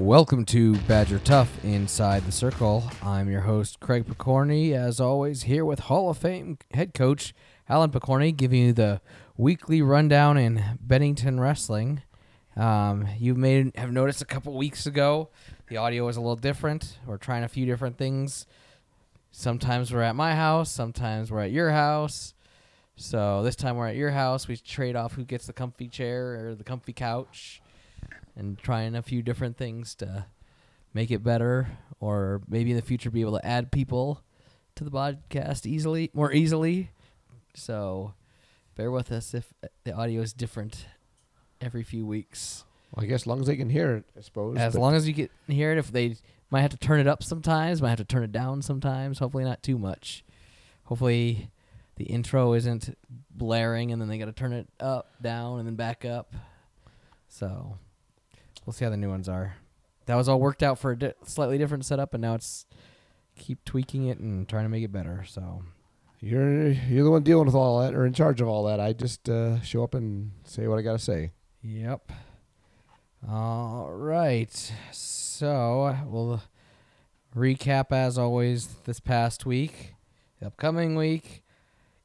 Welcome to Badger Tough Inside the Circle. I'm your host, Craig Picorni, as always, here with Hall of Fame head coach Alan Picorni, giving you the weekly rundown in Bennington Wrestling. Um, you may have noticed a couple weeks ago the audio was a little different. We're trying a few different things. Sometimes we're at my house, sometimes we're at your house. So this time we're at your house. We trade off who gets the comfy chair or the comfy couch and trying a few different things to make it better or maybe in the future be able to add people to the podcast easily more easily. So bear with us if the audio is different every few weeks. Well, I guess as long as they can hear it, I suppose. as long as you can hear it if they might have to turn it up sometimes might have to turn it down sometimes hopefully not too much. Hopefully the intro isn't blaring and then they got to turn it up down and then back up. So we'll see how the new ones are that was all worked out for a di- slightly different setup and now it's keep tweaking it and trying to make it better so you're you're the one dealing with all that or in charge of all that. I just uh, show up and say what I got to say. Yep. All right. So we'll recap as always this past week, the upcoming week.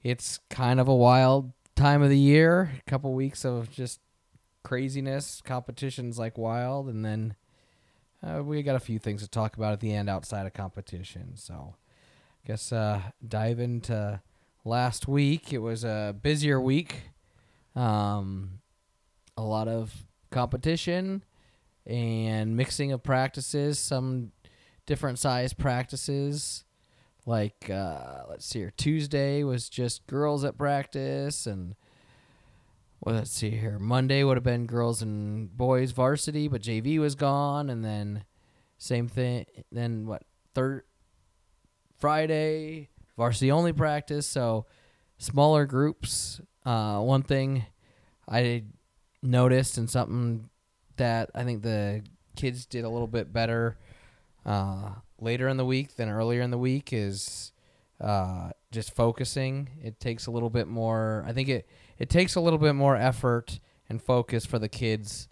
It's kind of a wild time of the year. A couple weeks of just craziness, competitions like wild, and then uh, we got a few things to talk about at the end outside of competition. So, I guess uh, dive into last week. It was a busier week. Um, a lot of competition and mixing of practices, some different size practices. Like uh, let's see here, Tuesday was just girls at practice, and well, let's see here, Monday would have been girls and boys varsity, but JV was gone, and then same thing. Then what? Third Friday varsity only practice, so smaller groups. Uh, one thing I noticed and something that I think the kids did a little bit better uh, later in the week than earlier in the week is uh, just focusing. It takes a little bit more. I think it it takes a little bit more effort and focus for the kids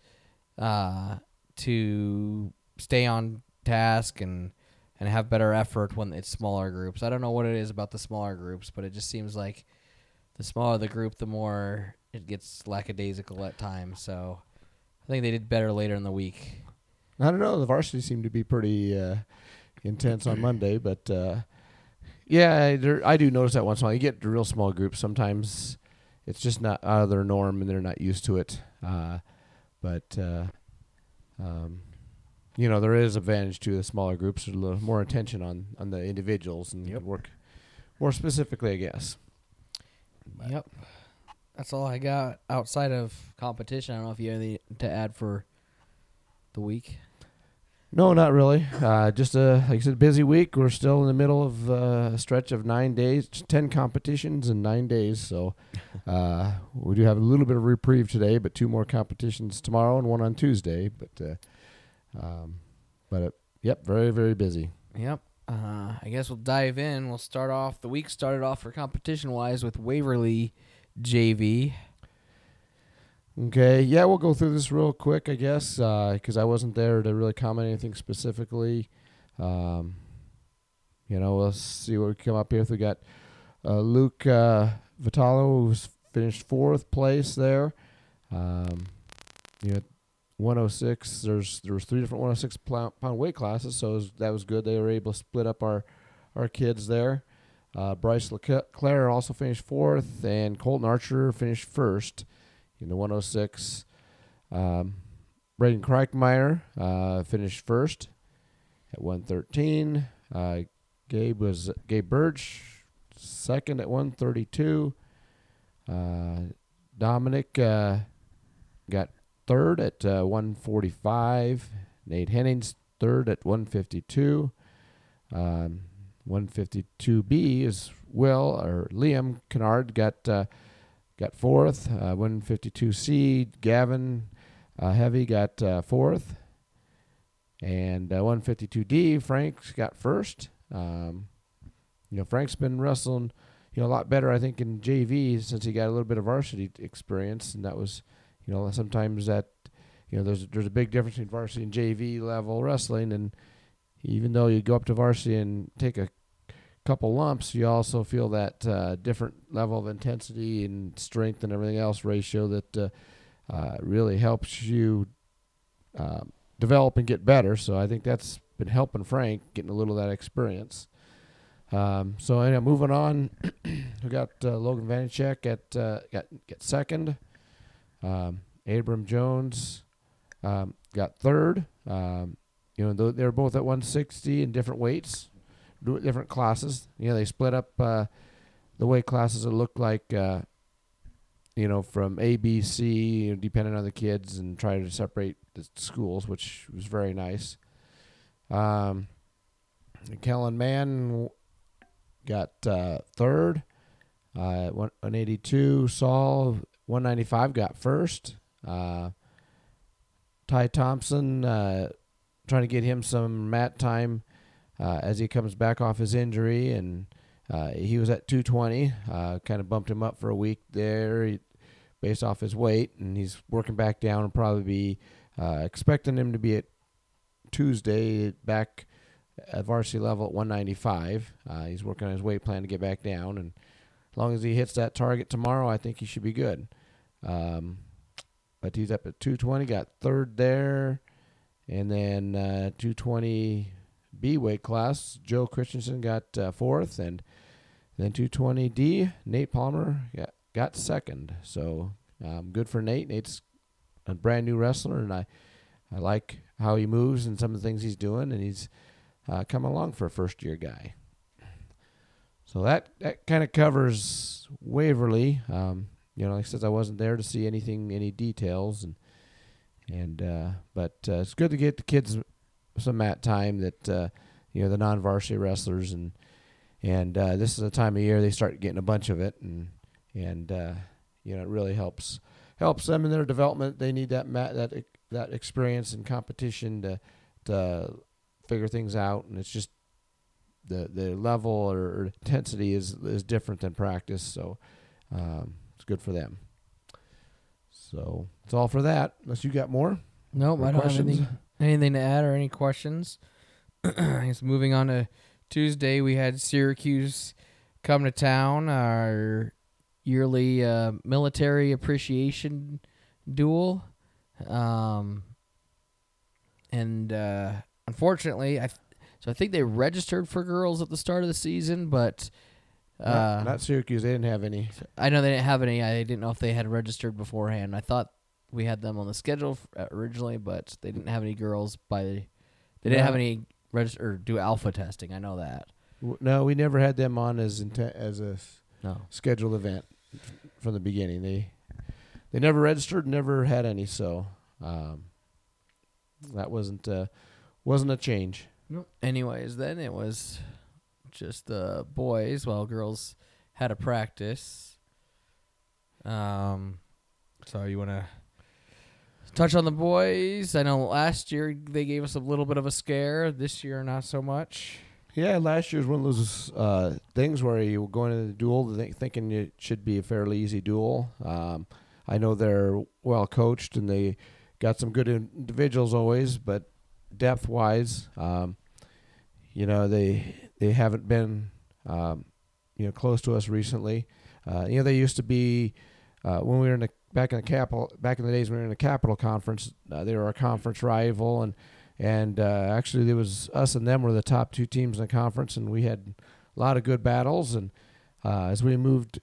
uh, to stay on task and and have better effort when it's smaller groups. I don't know what it is about the smaller groups, but it just seems like the smaller the group, the more it gets lackadaisical at times. So I think they did better later in the week. I don't know. The varsity seemed to be pretty uh, intense on Monday, but uh, yeah, I, do notice that once in a while. You get real small groups. Sometimes it's just not out of their norm and they're not used to it. Uh, but uh, um, you know, there is advantage to the smaller groups. There's a little more attention on on the individuals and Yep. work more specifically, I guess. Yep. That's all I got outside of competition. I don't know if you have anything to add for the week. No, not really. Uh, just a like I said, busy week. We're still in the middle of uh, a stretch of nine days, ten competitions in nine days. So uh, we do have a little bit of reprieve today, but two more competitions tomorrow and one on Tuesday. But uh, um, but uh, yep, very very busy. Yep. Uh, I guess we'll dive in. We'll start off. The week started off for competition wise with Waverly JV. Okay, yeah, we'll go through this real quick, I guess, because I wasn't there to really comment anything specifically. Um, you know, we'll see what we come up here. with. We got uh, Luke uh, Vitalo, who's finished fourth place there. Um, you know, 106. There's there was three different 106 pound weight classes, so was, that was good. They were able to split up our our kids there. Uh, Bryce Leclerc also finished fourth, and Colton Archer finished first in the 106. Um, Braden Kreichmeyer uh, finished first at 113. Uh, Gabe was Gabe Birch second at 132. Uh, Dominic uh, got third at uh, 145. Nate Hennings third at 152. Um, 152B is Will or Liam Kennard got uh, got fourth. Uh, 152C Gavin uh, Heavy got uh, fourth, and uh, 152D Frank's got first. Um, you know Frank's been wrestling you know a lot better I think in JV since he got a little bit of varsity experience, and that was you know sometimes that you know, there's there's a big difference between varsity and JV level wrestling, and even though you go up to varsity and take a couple lumps, you also feel that uh, different level of intensity and strength and everything else ratio that uh, uh, really helps you uh, develop and get better. So I think that's been helping Frank getting a little of that experience. Um, so anyway, moving on, we got uh, Logan Vanacek at uh, got get second. Um, Abram Jones um, got third. Um, you know, they're both at 160 in different weights, different classes. You know, they split up uh, the weight classes. It looked like, uh, you know, from A, B, C, depending on the kids, and try to separate the schools, which was very nice. Um, Kellen Mann got uh, third. Uh, 182. Saul 195 got first. Uh, Ty Thompson uh, trying to get him some mat time uh, as he comes back off his injury, and uh, he was at 220. Uh, kind of bumped him up for a week there, he, based off his weight, and he's working back down and probably be uh, expecting him to be at Tuesday back at varsity level at 195. Uh, he's working on his weight plan to get back down, and as long as he hits that target tomorrow, I think he should be good. Um, but he's up at 220, got third there. And then uh, 220 B weight class, Joe Christensen got uh, fourth. And then 220 D, Nate Palmer got, got second. So um, good for Nate. Nate's a brand new wrestler, and I, I like how he moves and some of the things he's doing. And he's uh, come along for a first year guy. So that, that kind of covers Waverly. Um, you know, like I said, I wasn't there to see anything, any details, and and uh, but uh, it's good to get the kids some mat time that uh, you know the non-varsity wrestlers and and uh, this is a time of year they start getting a bunch of it and and uh, you know it really helps helps them in their development. They need that mat that that experience and competition to to figure things out, and it's just the the level or intensity is is different than practice. So. Um, it's good for them. So it's all for that. Unless you got more. Nope, I don't questions? have anything, anything to add or any questions. I guess moving on to Tuesday, we had Syracuse come to town. Our yearly uh, military appreciation duel, um, and uh, unfortunately, I th- so I think they registered for girls at the start of the season, but uh, not, not, Syracuse. They didn't have any. I know they didn't have any. I didn't know if they had registered beforehand. I thought we had them on the schedule uh, originally, but they didn't have any girls by. They didn't no. have any register or do alpha testing. I know that. No, we never had them on as intent as a no. scheduled event from the beginning. They they never registered, never had any. So um, that wasn't uh, wasn't a change. Nope. Anyways, then it was just the boys while girls had a practice. Um, so you want to touch on the boys? I know last year they gave us a little bit of a scare. This year, not so much. Yeah, last year's one of those uh, things where you were going into the duel th- thinking it should be a fairly easy duel. Um, I know they're well coached and they got some good individuals always, but depth wise, um, you know they they haven't been um, you know close to us recently. Uh, you know they used to be uh, when we were in the back in the capital back in the days when we were in the capital conference. Uh, they were a conference rival and and uh, actually there was us and them were the top two teams in the conference and we had a lot of good battles and uh, as we moved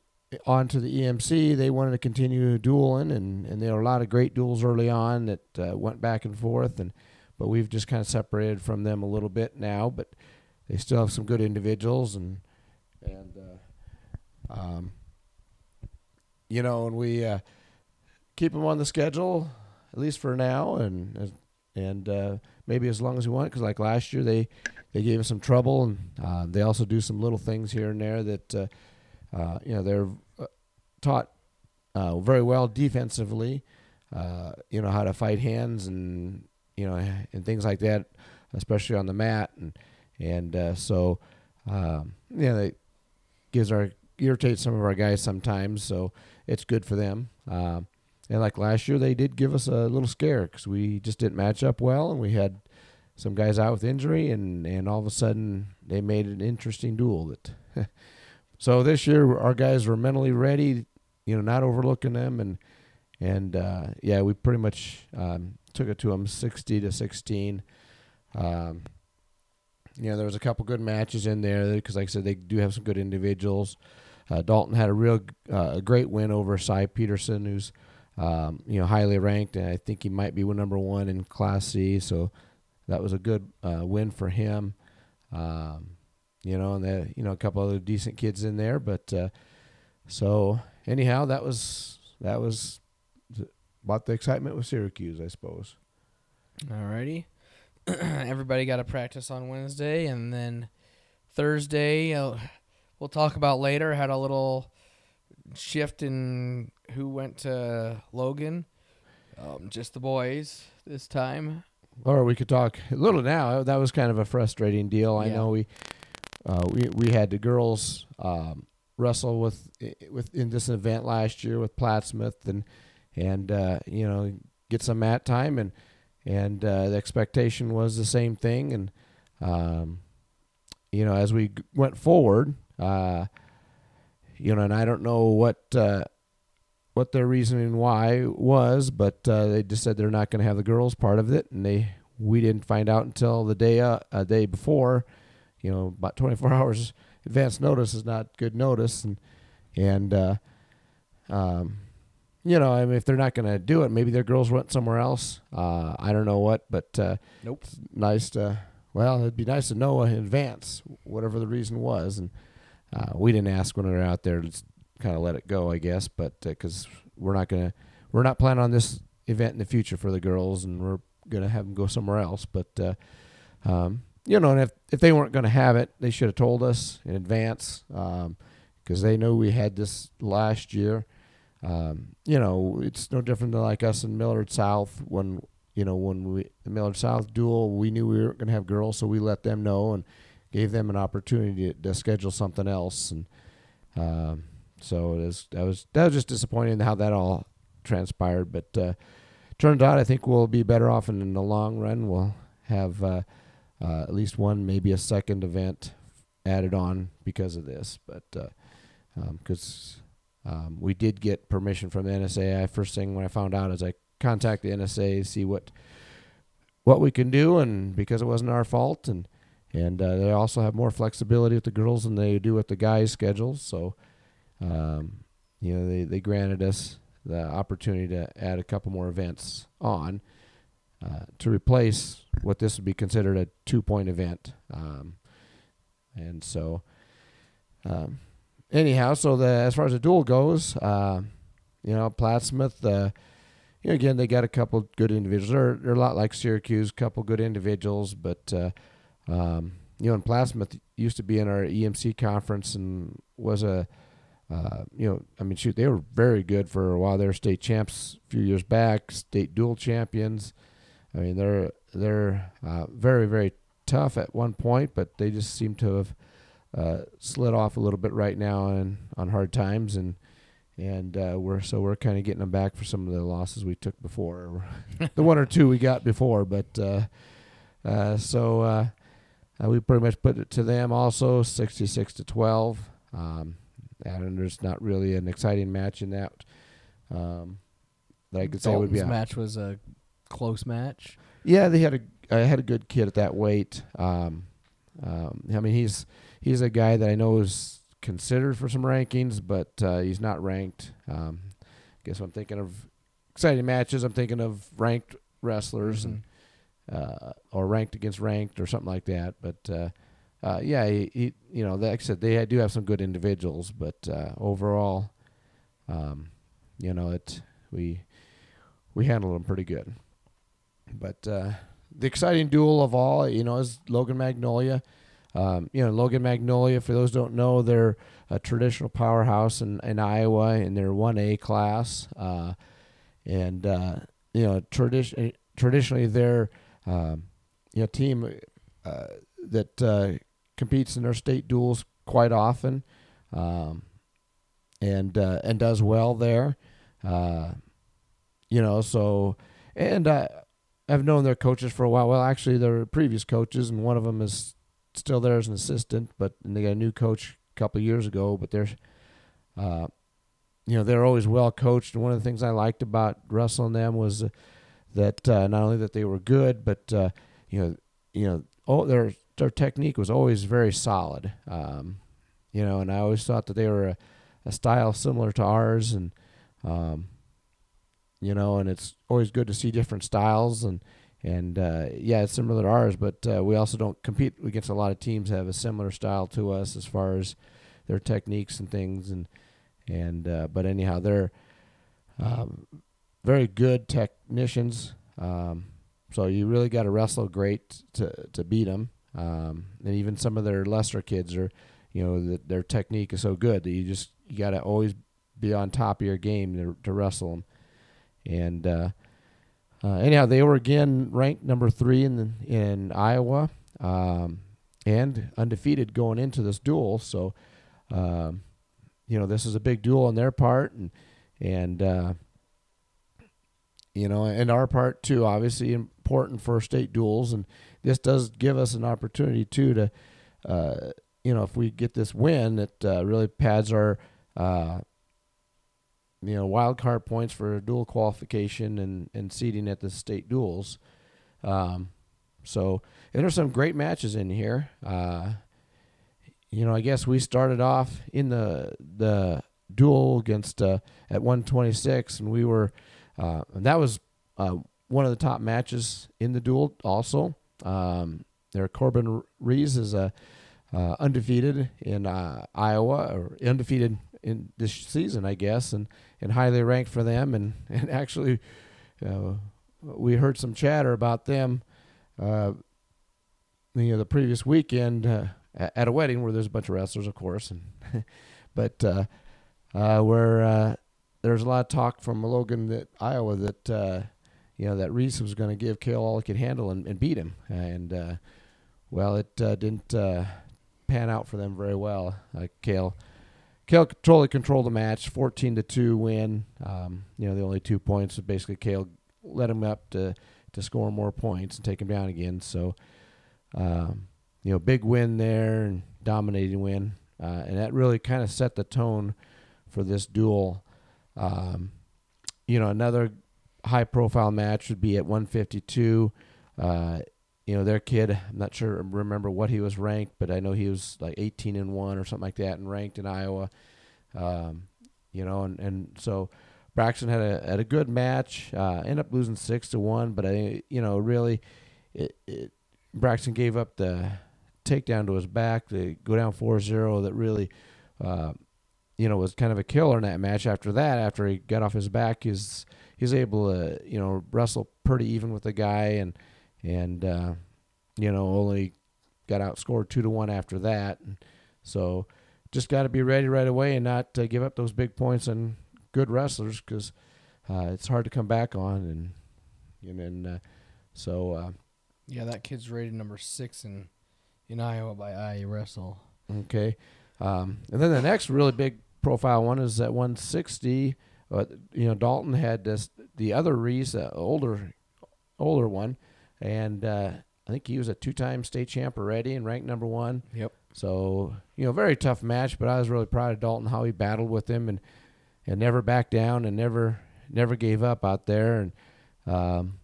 on to the EMC, they wanted to continue dueling, and, and there were a lot of great duels early on that uh, went back and forth, and but we've just kind of separated from them a little bit now. But they still have some good individuals and and uh, um, you know, and we uh, keep them on the schedule at least for now, and and uh, maybe as long as we want. Because like last year, they they gave us some trouble, and uh, they also do some little things here and there that uh, uh, you know they're taught very well defensively. you know how to fight hands and you know and things like that, especially on the mat and and uh, so um, yeah, that gives our irritates some of our guys sometimes. So it's good for them. Um, and like last year, they did give us a little scare because we just didn't match up well, and we had some guys out with injury, and and all of a sudden they made an interesting duel. That so this year our guys were mentally ready, you know, not overlooking them, and and uh, yeah, we pretty much um, took it to them sixty to sixteen. Um, you know, there was a couple good matches in there because, like I said, they do have some good individuals. Uh, Dalton had a real uh, a great win over Cy Peterson, who's um, you know highly ranked, and I think he might be number one in Class C. So that was a good uh, win for him. Um, you know, and the, you know a couple other decent kids in there, but uh, so anyhow, that was that was about the excitement with Syracuse, I suppose. Alrighty. Everybody got to practice on Wednesday, and then Thursday, uh, we'll talk about later. Had a little shift in who went to Logan. Um, just the boys this time. Or we could talk a little now. That was kind of a frustrating deal. I know we uh, we we had the girls um, wrestle with with in this event last year with Plattsmouth and and uh, you know get some mat time and and uh, the expectation was the same thing and um, you know as we g- went forward uh, you know and I don't know what uh, what their reasoning why was but uh, they just said they're not going to have the girls part of it and they we didn't find out until the day uh, a day before you know about 24 hours advance notice is not good notice and and uh, um, you know I mean if they're not going to do it maybe their girls went somewhere else uh, I don't know what but uh, Nope. it's nice to well it'd be nice to know in advance whatever the reason was and uh, we didn't ask when we were out there just kind of let it go I guess but because we're not gonna we're not planning on this event in the future for the girls and we're gonna have them go somewhere else but uh, um, you know and if if they weren't gonna have it they should have told us in advance because they know we had this last year. Um, you know it's no different than like us in Millard South when you know, when we Millard South duel, we knew we weren't to have girls, so we let them know and gave them an opportunity to, to schedule something else, and um, so it is. That was that was just disappointing how that all transpired, but uh, turned out I think we'll be better off, and in the long run, we'll have uh, uh, at least one, maybe a second event added on because of this, but because. Um, we did get permission from the NSA. I First thing when I found out is I contact the NSA, see what what we can do, and because it wasn't our fault, and and uh, they also have more flexibility with the girls than they do with the guys' schedules. So, um, you know, they they granted us the opportunity to add a couple more events on uh, to replace what this would be considered a two point event, um, and so. Um, anyhow, so the as far as the duel goes, uh, you know, Plattsmouth. Uh, you know, again, they got a couple good individuals. They're, they're a lot like Syracuse, a couple good individuals, but uh, um, you know, and Plattsmouth used to be in our EMC conference and was a, uh, you know, I mean, shoot, they were very good for a while. They were state champs a few years back, state dual champions. I mean, they're they're uh, very very tough at one point, but they just seem to have uh, slid off a little bit right now and on hard times and and uh, we're so we're kind of getting them back for some of the losses we took before, the one or two we got before. But uh, uh, so uh, uh, we pretty much put it to them also, sixty-six to twelve. Um, and there's not really an exciting match in that. Um, that I could say would be. Dalton's a- match was a close match. yeah, they had a I had a good kid at that weight. Um, um, I mean, he's he's a guy that I know is considered for some rankings, but uh, he's not ranked. Um, guess I'm thinking of exciting matches. I'm thinking of ranked wrestlers and uh, or ranked against ranked or something like that. But uh, uh, yeah, he, he you know like I said, they do have some good individuals, but uh, overall, um, you know it we we handled them pretty good. But uh, the exciting duel of all, you know, is Logan Magnolia. Um, you know, Logan Magnolia, for those don't know, they're a traditional powerhouse in, in Iowa in their 1A class. Uh, and, you know, tradi- traditionally they're, um, you know, team uh, that uh, competes in their state duels quite often um, and, uh, and does well there. Uh, you know, so and uh, I've known their coaches for a while. Well, actually, they're previous coaches, and one of them is still there as an assistant, but they got a new coach a couple years ago. But they're, uh, you know, they're always well coached. And one of the things I liked about and them was that uh, not only that they were good, but uh, you know, you know, oh, their their technique was always very solid. Um, you know, and I always thought that they were a, a style similar to ours, and um, you know, and it's always good to see different styles and and uh, yeah, it's similar to ours, but uh, we also don't compete against a lot of teams that have a similar style to us as far as their techniques and things, and and uh, but anyhow, they're um, very good technicians. Um, so you really got to wrestle great to to beat them, um, and even some of their lesser kids are, you know, the, their technique is so good that you just you got to always be on top of your game to, to wrestle them, and uh, uh, anyhow, they were again ranked number three in the, in Iowa, um, and undefeated going into this duel. So, um, you know, this is a big duel on their part, and and uh, you know, and our part too. Obviously, important for state duels, and this does give us an opportunity too to, uh, you know, if we get this win, it uh, really pads our uh, you know wild card points for dual qualification and and seeding at the state duels. Um, so and there's some great matches in here. Uh, you know, I guess we started off in the the duel against uh, at 126, and we were uh, and that was uh, one of the top matches in the duel. Also, um, there Corbin Rees is a uh, undefeated in uh, Iowa or undefeated in this season, I guess, and, and highly ranked for them. And and actually, uh, we heard some chatter about them, uh, you know, the previous weekend uh, at a wedding where there's a bunch of wrestlers, of course, and but uh, uh, where uh, there's a lot of talk from Logan that Iowa that you know that Reese was going to give Kale all he could handle and, and beat him, and well, it didn't pan out for them very well. Kale Kale totally controlled the match, fourteen to two win. Um, you know, the only two points. So basically, Kale let him up to to score more points and take him down again. So, um, you know, big win there and dominating win, uh, and that really kind of set the tone for this duel. Um, you know, another high profile match would be at 152. Uh, you know, their kid, I'm not sure, remember what he was ranked, but I know he was like 18 and one or something like that, and ranked in Iowa. Um, you know, and, and so Braxton had a had a good match. Uh, ended up losing six to one, but I, you know, really, it, it Braxton gave up the takedown to his back to go down 4-0 that really, uh, you know, was kind of a killer in that match. After that, after he got off his back, he's he's able to you know wrestle pretty even with the guy and and uh, you know only got outscored two to one after that. So just got to be ready right away and not uh, give up those big points on good wrestlers because uh, it's hard to come back on and and uh, so uh, yeah, that kid's rated number six in in Iowa by I Wrestle. Okay, um, and then the next really big profile one is at 160. Uh, you know, Dalton had this the other Reese, uh, older older one, and uh, I think he was a two-time state champ already and ranked number one. Yep. So you know, very tough match, but I was really proud of Dalton how he battled with him and and never backed down and never never gave up out there and um,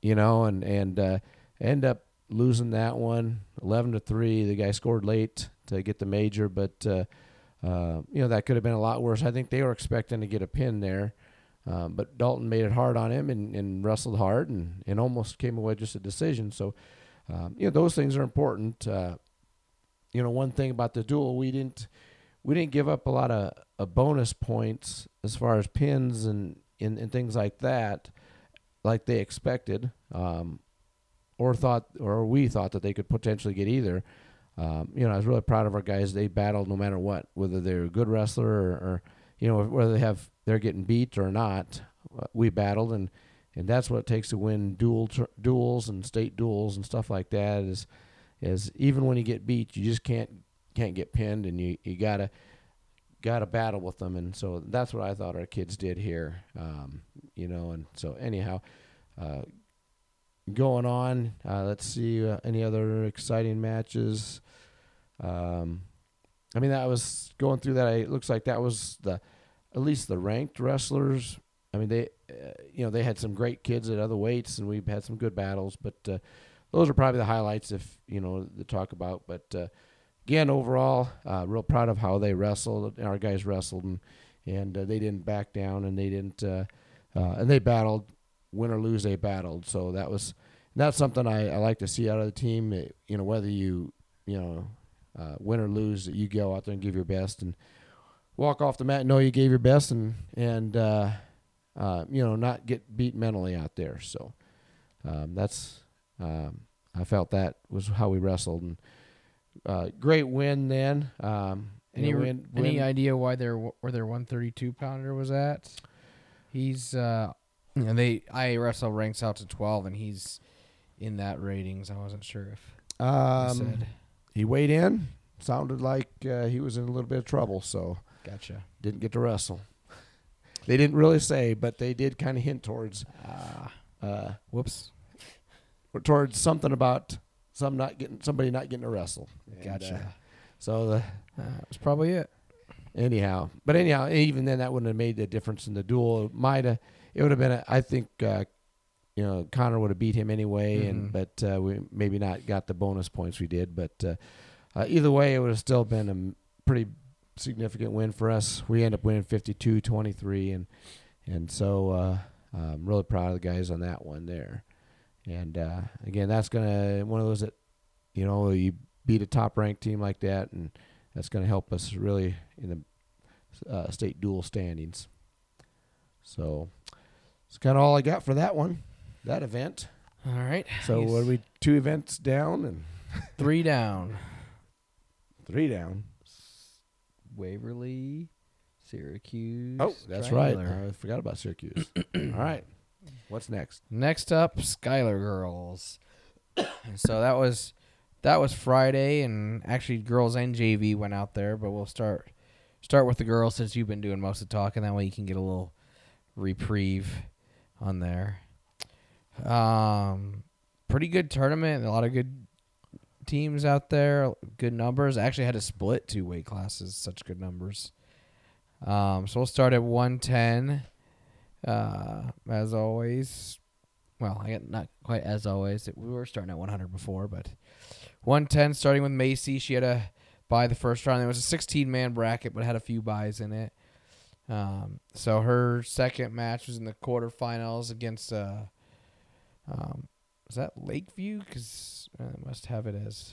you know and and uh, end up losing that one 11 to 3 the guy scored late to get the major but uh, uh, you know that could have been a lot worse i think they were expecting to get a pin there um, but Dalton made it hard on him and, and wrestled hard and, and almost came away just a decision. So, um, you know, those things are important. Uh, you know, one thing about the duel, we didn't we didn't give up a lot of, of bonus points as far as pins and, and, and things like that, like they expected, um, or thought, or we thought that they could potentially get either. Um, you know, I was really proud of our guys. They battled no matter what, whether they're a good wrestler or, or you know, whether they have they're getting beat or not. Uh, we battled, and and that's what it takes to win dual duels and state duels and stuff like that. Is is even when you get beat, you just can't can't get pinned, and you you gotta got to battle with them, and so that's what I thought our kids did here. Um, you know, and so anyhow, uh, going on. Uh, let's see uh, any other exciting matches. Um, I mean, that was going through that. It looks like that was the at least the ranked wrestlers. I mean, they uh, you know they had some great kids at other weights, and we've had some good battles. But uh, those are probably the highlights, if you know, to talk about. But uh, again, overall, uh, real proud of how they wrestled. Our guys wrestled, and and they didn't back down, and they didn't, and they battled. Win or lose, they battled. So that was that's something I, I like to see out of the team. It, you know, whether you you know uh, win or lose, that you go out there and give your best and walk off the mat and know you gave your best and and uh, uh, you know not get beat mentally out there. So um, that's um, I felt that was how we wrestled and uh, great win then. Um, Any win- any idea why their where their 132 pounder was at? He's uh, and they I wrestle ranks out to 12, and he's in that ratings. I wasn't sure if um, said. he weighed in. Sounded like uh, he was in a little bit of trouble, so Gotcha. didn't get to wrestle. they didn't really say, but they did kind of hint towards Ah, uh, whoops. towards something about some not getting somebody not getting to wrestle. And, Gotcha. uh, so the Uh, that's probably it. anyhow, but anyhow, even then that wouldn't have made the difference in the duel. It might have. It would have been. A, I think. Uh, you know, Connor would have beat him anyway, and Mhm. but uh, we maybe not got the bonus points we did. But uh, uh, either way, it would have still been a pretty significant win for us. We end up winning 52-23, and and so uh, I'm really proud of the guys on that one there. And uh, again, that's gonna one of those that you know you beat a top ranked team like that, and that's gonna help us really in the uh, state dual standings. So that's kind of all I got for that one, that event. All right. So what are we two events down and three down. three down? Waverly, Syracuse. Oh, that's Triangular. right. I forgot about Syracuse. all right, what's next? Next up, Schuyler girls. so that was that was Friday, and actually, girls and JV went out there. But we'll start start with the girls since you've been doing most of the talking. And that way, you can get a little reprieve on there. Um, pretty good tournament. A lot of good teams out there. Good numbers. I actually had to split two weight classes. Such good numbers. Um, so we'll start at 110. Uh, as always. Well, I get not quite as always. We were starting at 100 before, but 110 starting with Macy. She had a buy the first round. It was a 16 man bracket, but had a few buys in it. Um, so her second match was in the quarterfinals against uh, um, was that Lakeview? Because I must have it as.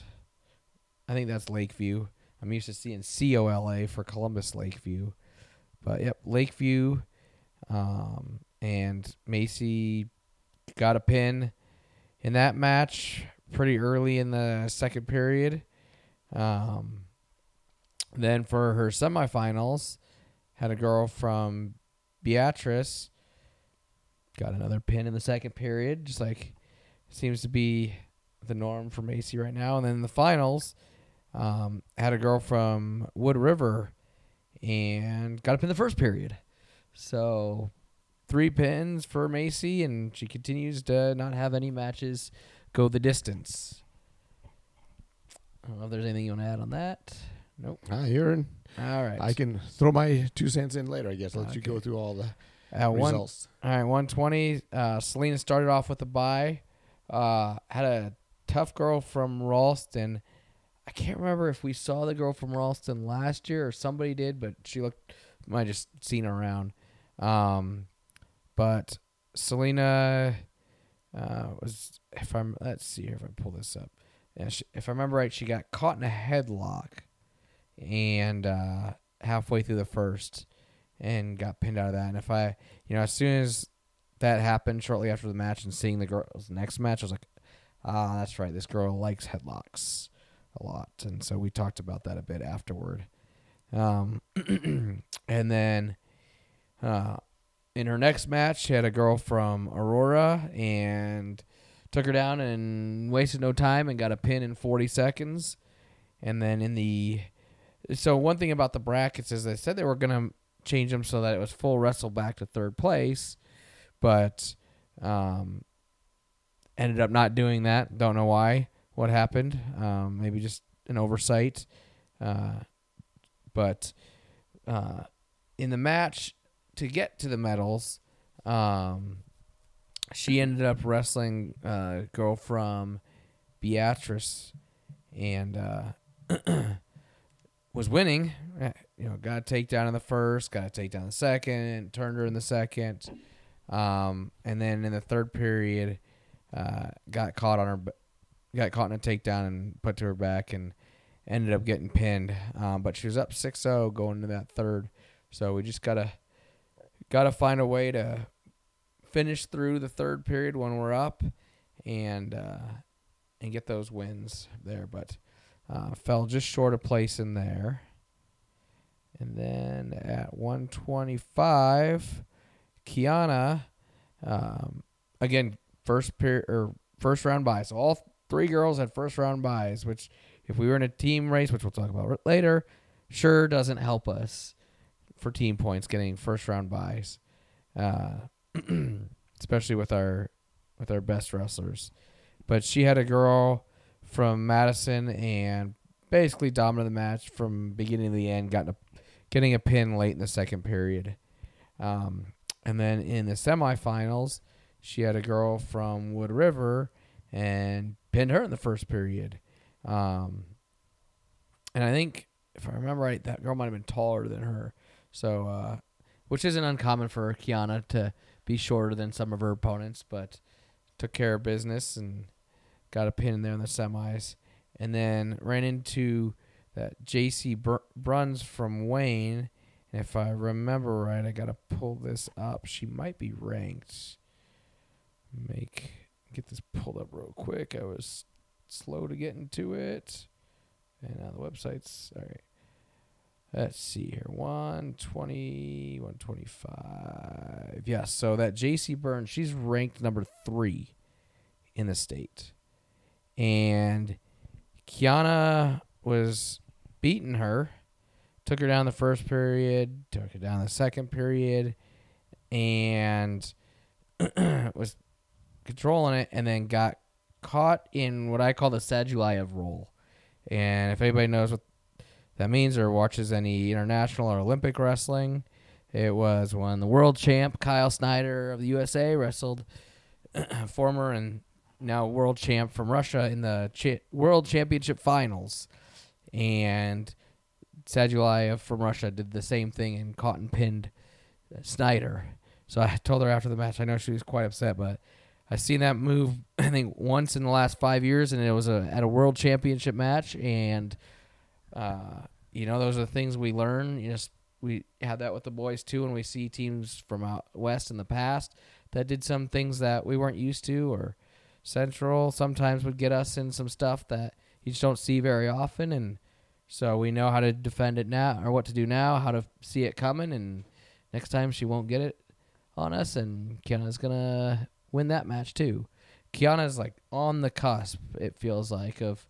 I think that's Lakeview. I'm used to seeing C O L A for Columbus Lakeview, but yep, Lakeview. Um, and Macy got a pin in that match pretty early in the second period. Um, then for her semifinals, had a girl from Beatrice got another pin in the second period, just like seems to be the norm for Macy right now. And then the finals, um, had a girl from Wood River and got up in the first period. So three pins for Macy, and she continues to not have any matches go the distance. I don't know if there's anything you want to add on that. Nope. Ah, you're in. All right. I can throw my two cents in later. I guess. Let you go through all the one, results. all right, 120. Uh, Selena started off with a bye. Uh, had a tough girl from Ralston. I can't remember if we saw the girl from Ralston last year or somebody did, but she looked. Might have just seen her around. Um, but Selena uh, was. If I'm, let's see here if I pull this up. Yeah, she, if I remember right, she got caught in a headlock, and uh, halfway through the first, and got pinned out of that. And if I, you know, as soon as that happened, shortly after the match, and seeing the girl's next match, I was like, ah, that's right, this girl likes headlocks a lot, and so we talked about that a bit afterward. Um, and then, uh, in her next match, she had a girl from Aurora and took her down and wasted no time and got a pin in 40 seconds. And then in the so one thing about the brackets is they said they were gonna change them so that it was full wrestle back to third place, but um, ended up not doing that. Don't know why. What happened? Um, maybe just an oversight. Uh, but uh, in the match to get to the medals, um, she ended up wrestling a girl from Beatrice and uh, was winning. Uh, You know, got a takedown in the first, got a takedown in the second, turned her in the second, um, and then in the third period, uh, got caught on her, got caught in a takedown and put to her back and ended up getting pinned. Um, but she was up 6-0 going into that third, so we just gotta gotta find a way to finish through the third period when we're up, and uh, and get those wins there. But uh, fell just short of place in there. And then at 125, Kiana, um, again, first period or first round buys. So all three girls had first round buys, which if we were in a team race, which we'll talk about later, sure doesn't help us for team points getting first round buys, uh, especially with our with our best wrestlers. But she had a girl from Madison and basically dominated the match from beginning to the end, got a, getting a pin late in the second period. Um, and then in the semifinals, she had a girl from Wood River and pinned her in the first period. Um, and I think, if I remember right, that girl might have been taller than her. So, uh, which isn't uncommon for Kiana to be shorter than some of her opponents, but took care of business and got a pin in there in the semis. And then ran into that JC Br- Bruns from Wayne. And if I remember right, I got to pull this up. She might be ranked. Make get this pulled up real quick. I was slow to get into it. And now the website's all right. Let's see here. 120, 125. Yes, so that JC Burns, she's ranked number three in the state. And Kiana was beating her. Took her down the first period, took her down the second period, and was controlling it, and then got caught in what I call the Sadulayev roll. And if anybody knows what that means or watches any international or Olympic wrestling, it was when the world champ Kyle Snyder of the USA wrestled former and now world champ from Russia in the cha- world championship finals. And Sadulayev from Russia did the same thing and caught and pinned Snyder. So I told her after the match, I know she was quite upset, but I've seen that move I think once in the last five years, and it was a at a world championship match, and uh, you know those are the things we learn. You just we had that with the boys too, and we see teams from out west in the past that did some things that we weren't used to, or Central sometimes would get us in some stuff that you just don't see very often, and so we know how to defend it now, or what to do now, how to see it coming, and next time she won't get it on us, and Kiana's gonna win that match too. Kiana's like on the cusp. It feels like of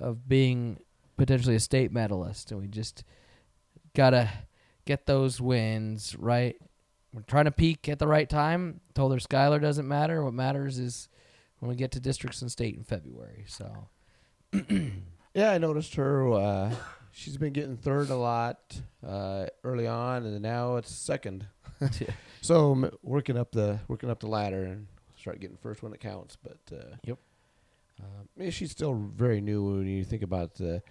of being potentially a state medalist, and we just gotta get those wins right. We're trying to peak at the right time. Told her Schuyler doesn't matter. What matters is when we get to districts and state in February. So Yeah, I noticed her. Uh, she's been getting third a lot uh, early on, and now it's second. so m- working up the working up the ladder and start getting first when it counts. But uh, Yep. uh, yeah, she's still very new when you think about the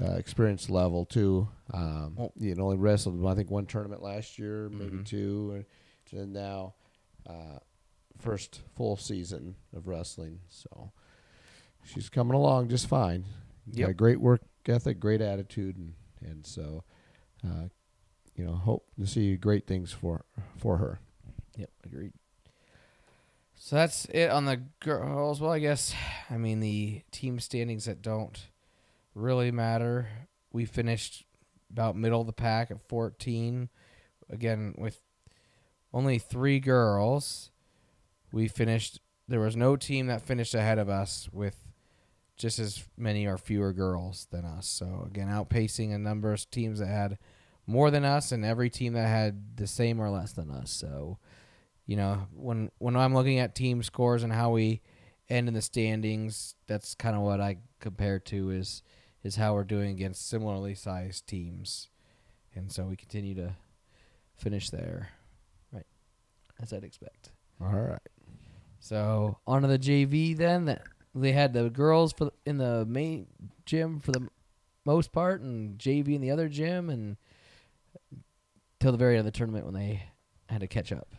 uh, experience level too. Um, Well- you know, only wrestled I think one tournament last year, maybe Mhm. two, and then now uh, first full season of wrestling. So she's coming along just fine. Got great work ethic, great attitude, and and so, uh, you know, hope to see great things for for her. Yep, agreed. So that's it on the girls. Well, I guess I mean the team standings that don't really matter. We finished about middle of the pack at 14. Again, with only three girls, we finished. There was no team that finished ahead of us with just as many or fewer girls than us. So again, outpacing a number of teams that had more than us, and every team that had the same or less than us. So, you know, when when I'm looking at team scores and how we end in the standings, that's kind of what I compare to is is how we're doing against similarly sized teams, and so we continue to finish there, right, as I'd expect. All right. So on to the JV then. That they had the girls for in the main gym for the most part, and JV in the other gym, and till the very end of the tournament when they had to catch up.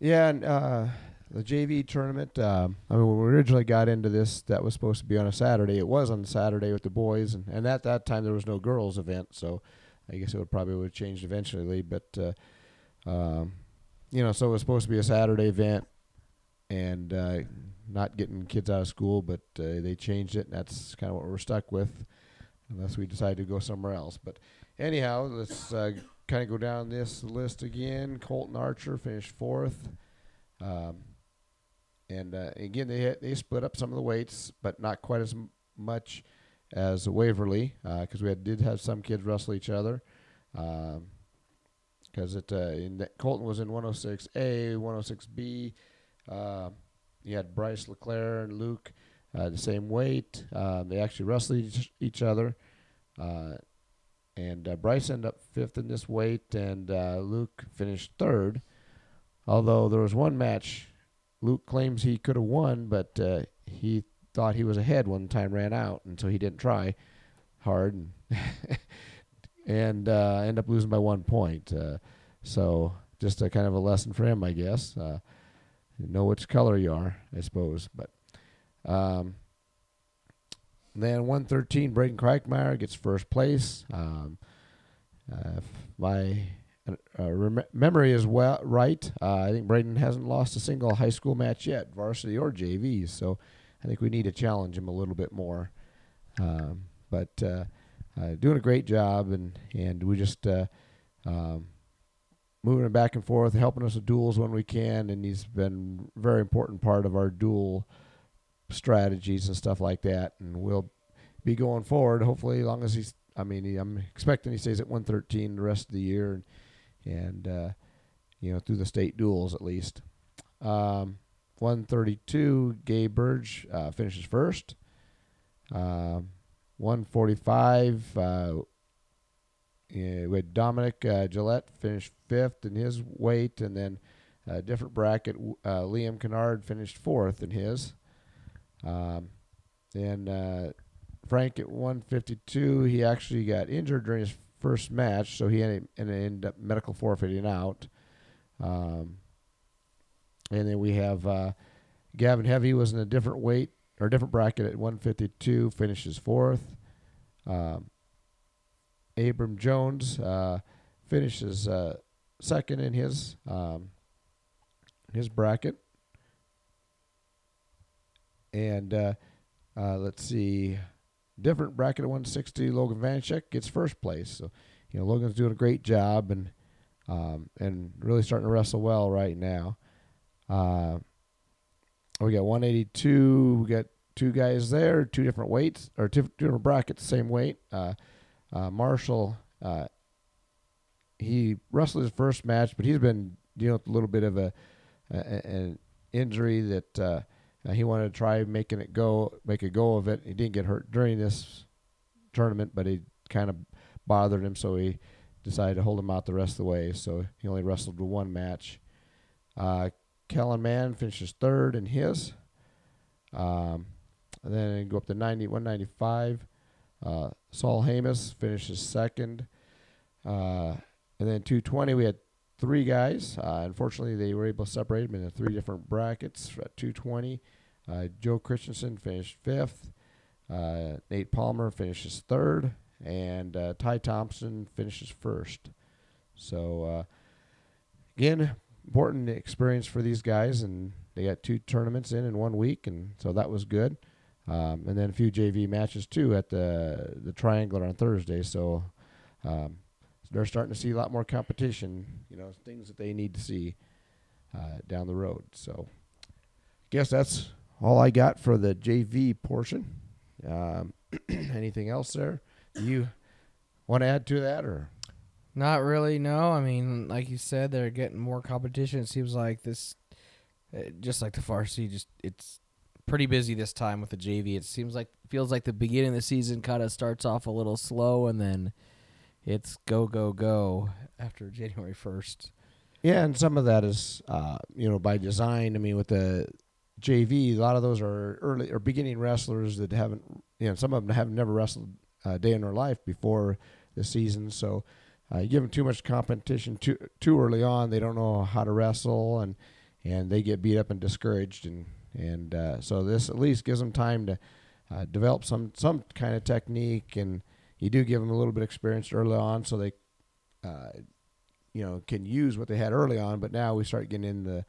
Yeah, and uh, the JV tournament. Um, I mean, when we originally got into this, that was supposed to be on a Saturday. It was on Saturday with the boys, and, and at that time there was no girls event, so I guess it would probably would have changed eventually. But uh, um, you know, so it was supposed to be a Saturday event, and uh, not getting kids out of school, but uh, they changed it, and that's kind of what we're stuck with, unless we decide to go somewhere else. But anyhow, let's uh, kind of go down this list again. Colton Archer finished fourth. Um, and uh, again, they they split up some of the weights, but not quite as m- much as Waverly, because we had, did have some kids wrestle each other. Because it uh, Colton was in 106A, 106B. Uh, you had Bryce LeClaire and Luke uh, the same weight. Uh, they actually wrestled each, each other. Uh, and uh, Bryce ended up fifth in this weight, and uh, Luke finished third. Although there was one match, Luke claims he could have won, but he thought he was ahead when time ran out, and so he didn't try hard, and and uh, ended up losing by one point. Uh, so just a kind of a lesson for him, I guess. Uh, know which color you are, I suppose. But um, then 113, Braden Kreichmeyer gets first place. Um, uh, if my uh, rem- memory is well right. Uh, I think Braden hasn't lost a single high school match yet, varsity or JV. So I think we need to challenge him a little bit more. Um, but uh, uh, doing a great job, and and we just uh, um, moving back and forth, helping us with duals when we can, and he's been a very important part of our dual strategies and stuff like that. And we'll be going forward, hopefully, as long as he's. I mean, he, I'm expecting he stays at 113 the rest of the year, and and uh, you know through the state duals at least. Um, 132, Gabe Burge uh, finishes first. Um, 145, uh, we had Dominic uh, Gillette finished fifth in his weight, and then a different bracket, uh, Liam Kennard finished fourth in his. Um, and uh, Frank at 152, he actually got injured during his first match, so he ended, ended up medical forfeiting out. Um, and then we have uh, Gavin Heavy was in a different weight or different bracket at 152, finishes fourth. Um, Abram Jones uh, finishes uh, second in his um, his bracket. And uh, uh, let's see, different bracket at 160. Logan Vanchek gets first place. So you know Logan's doing a great job and um, and really starting to wrestle well right now. Uh, we got 182. We got two guys there, two different weights or two different brackets, same weight. Uh, uh, Marshall, uh, he wrestled his first match, but he's been dealing with a little bit of a, a an injury that uh, he wanted to try making it go, make a go of it. He didn't get hurt during this tournament, but he kind of bothered him, so he decided to hold him out the rest of the way. So he only wrestled with one match. Uh, Kellen Mann finishes third in his. Um, and then go up to 90, 195. Uh, Saul Hamus finishes second. Uh, and then 220, we had three guys. Uh, unfortunately, they were able to separate them into three different brackets. At 220, uh, Joe Christensen finished fifth. Uh, Nate Palmer finishes third. And uh, Ty Thompson finishes first. So, again, important experience for these guys. And they got two tournaments in in one week. And so that was good. Um, and then a few JV matches too at the the Triangular on Thursday. So um, they're starting to see a lot more competition. You know, things that they need to see uh, down the road. So, guess that's all I got for the JV portion. Um, anything else there? Do you want to add to that or? Not really. No, I mean, like you said, they're getting more competition. It seems like this, uh, just like the varsity, just it's pretty busy this time with the JV. It seems like feels like the beginning of the season kind of starts off a little slow, and then it's go go go after January first. Yeah, and some of that is, uh, you know, by design. I mean, with the JV, a lot of those are early or beginning wrestlers that haven't, you know, some of them have never wrestled a day in their life before the season. So uh, you give them too much competition too too early on, they don't know how to wrestle, and and they get beat up and discouraged. And and uh, so this at least gives them time to uh, develop some some kind of technique, and you do give them a little bit of experience early on, so they. Uh, you know, can use what they had early on, but now we start getting in the,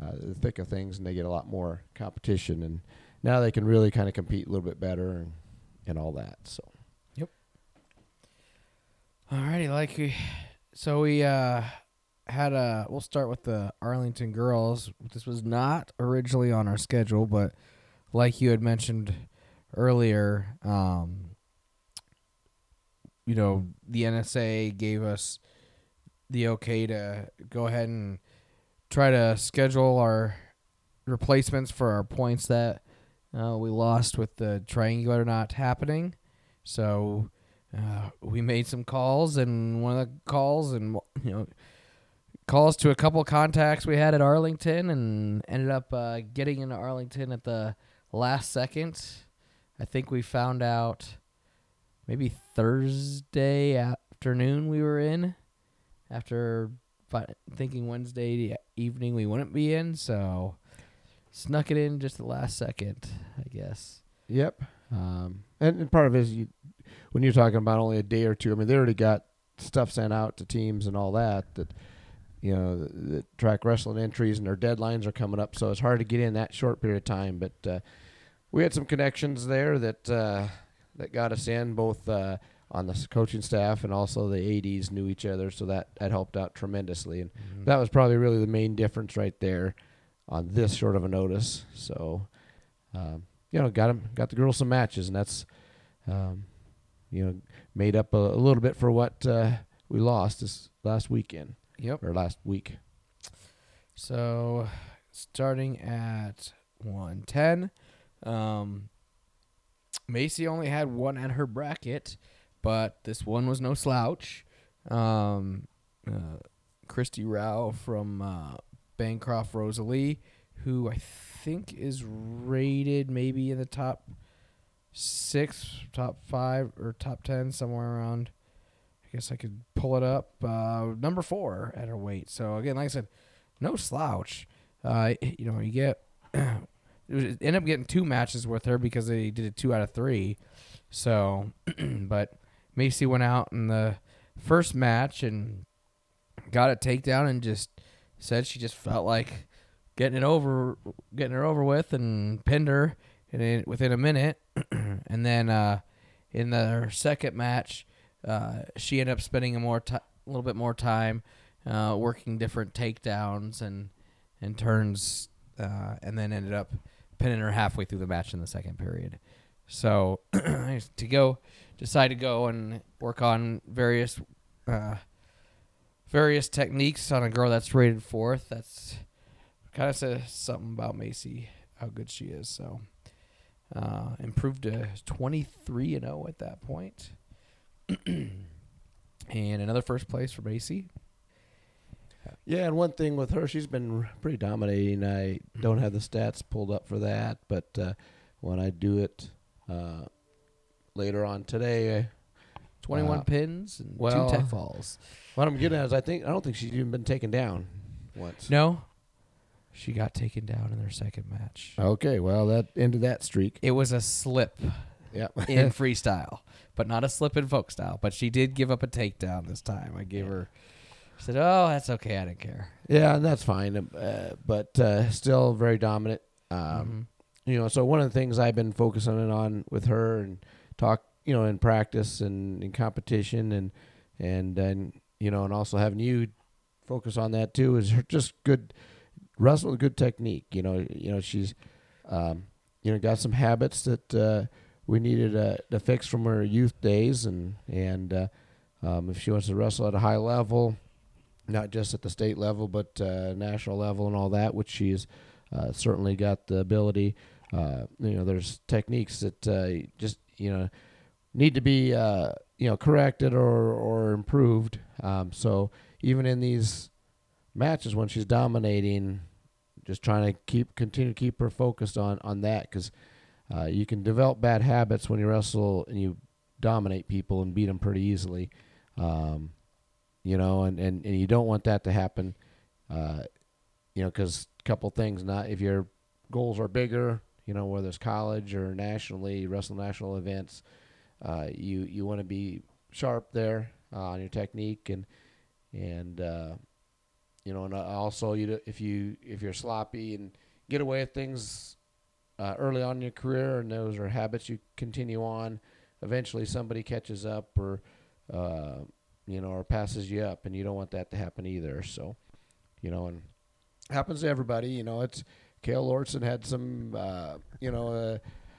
uh, the thick of things, and they get a lot more competition, and now they can really kind of compete a little bit better and and all that. So Yep. Alrighty, like we, so we uh had a. We'll start with the Arlington girls. This was not originally on our schedule, but like you had mentioned earlier, um, you know, the NSAA gave us the okay to go ahead and try to schedule our replacements for our points that uh, we lost with the triangular not happening. So uh, we made some calls, and one of the calls, and you know, calls to a couple contacts we had at Arlington, and ended up uh, getting into Arlington at the last second. I think we found out maybe Thursday afternoon we were in after thinking Wednesday evening we wouldn't be in, so snuck it in just the last second, I guess. Yep. Um, and, and part of it is you, when you're talking about only a day or two. I mean, they already got stuff sent out to teams and all that. That you know, the, the track wrestling entries and their deadlines are coming up, so it's hard to get in that short period of time. But uh, we had some connections there that uh, that got us in both. Uh, on the coaching staff and also the ads knew each other, so that that helped out tremendously. And Mm-hmm. that was probably really the main difference right there on this short of a notice. So, um, you know, got 'em- got the girls some matches, and that's, um, you know, made up a, a little bit for what uh, we lost this last weekend Yep. or last week. So, starting at 110, um, Macy only had one at her bracket, but this one was no slouch. Um, uh, Christy Rao from uh, Bancroft Rosalie, who I think is rated maybe in the top six, top five, or top ten, somewhere around. Guess I could pull it up. Uh, number four at her weight. So again, like I said, no slouch. Uh, you know, you get it up getting two matches with her because they did it two out of three. So, but Macy went out in the first match and got a takedown and just said she just felt like getting it over, getting her over with, and pinned her in within a minute. and then uh, in the second match, uh, she ended up spending a more a little bit more time uh, working different takedowns and and turns, uh, and then ended up pinning her halfway through the match in the second period. So to go, decide to go and work on various uh, various techniques on a girl that's rated fourth. That's kind of says something about Macy, how good she is. So uh, improved to twenty three and zero at that point. and another first place for Macy. Yeah, and one thing with her, she's been pretty dominating. I don't have the stats pulled up for that, but uh, when I do it uh, later on today, 21 Uh, pins and well, two tech falls. what I'm getting at is I think I don't think she's even been taken down once. No, she got taken down in their second match. Okay, well that ended that streak. It was a slip Yeah. in freestyle, but not a slip in folk style. But she did give up a takedown this time. I gave her. I said, "Oh, that's okay. I didn't care." yeah, and that's fine, uh, but uh, still very dominant. Um, Mhm. you know so one of the things i've been focusing on with her and talk you know in practice and in competition and and and you know and also having you focus on that too is her just good wrestling, good technique you know you know she's um you know got some habits that uh we needed a, a fix from her youth days, and and uh, um, if she wants to wrestle at a high level, not just at the state level, but uh, national level and all that, which she's uh, certainly got the ability. Uh, you know, there's techniques that uh, just you know need to be uh, you know corrected or or improved. Um, so even in these matches when she's dominating, just trying to keep continue to keep her focused on on that because uh, you can develop bad habits when you wrestle and you dominate people and beat them pretty easily. Um, you know, and, and, and you don't want that to happen. Uh, you know, because a couple things. Not if your goals are bigger, you know, whether it's college or nationally, wrestle national events, uh, you you want to be sharp there uh, on your technique and and uh, you know, and uh, also you if you if you're sloppy and get away with things uh, early on in your career, and those are habits you continue on, eventually somebody catches up or uh, you know or passes you up, and you don't want that to happen either. So, you know, and happens to everybody. You know, it's Kale Lorson had some, uh, you know, uh,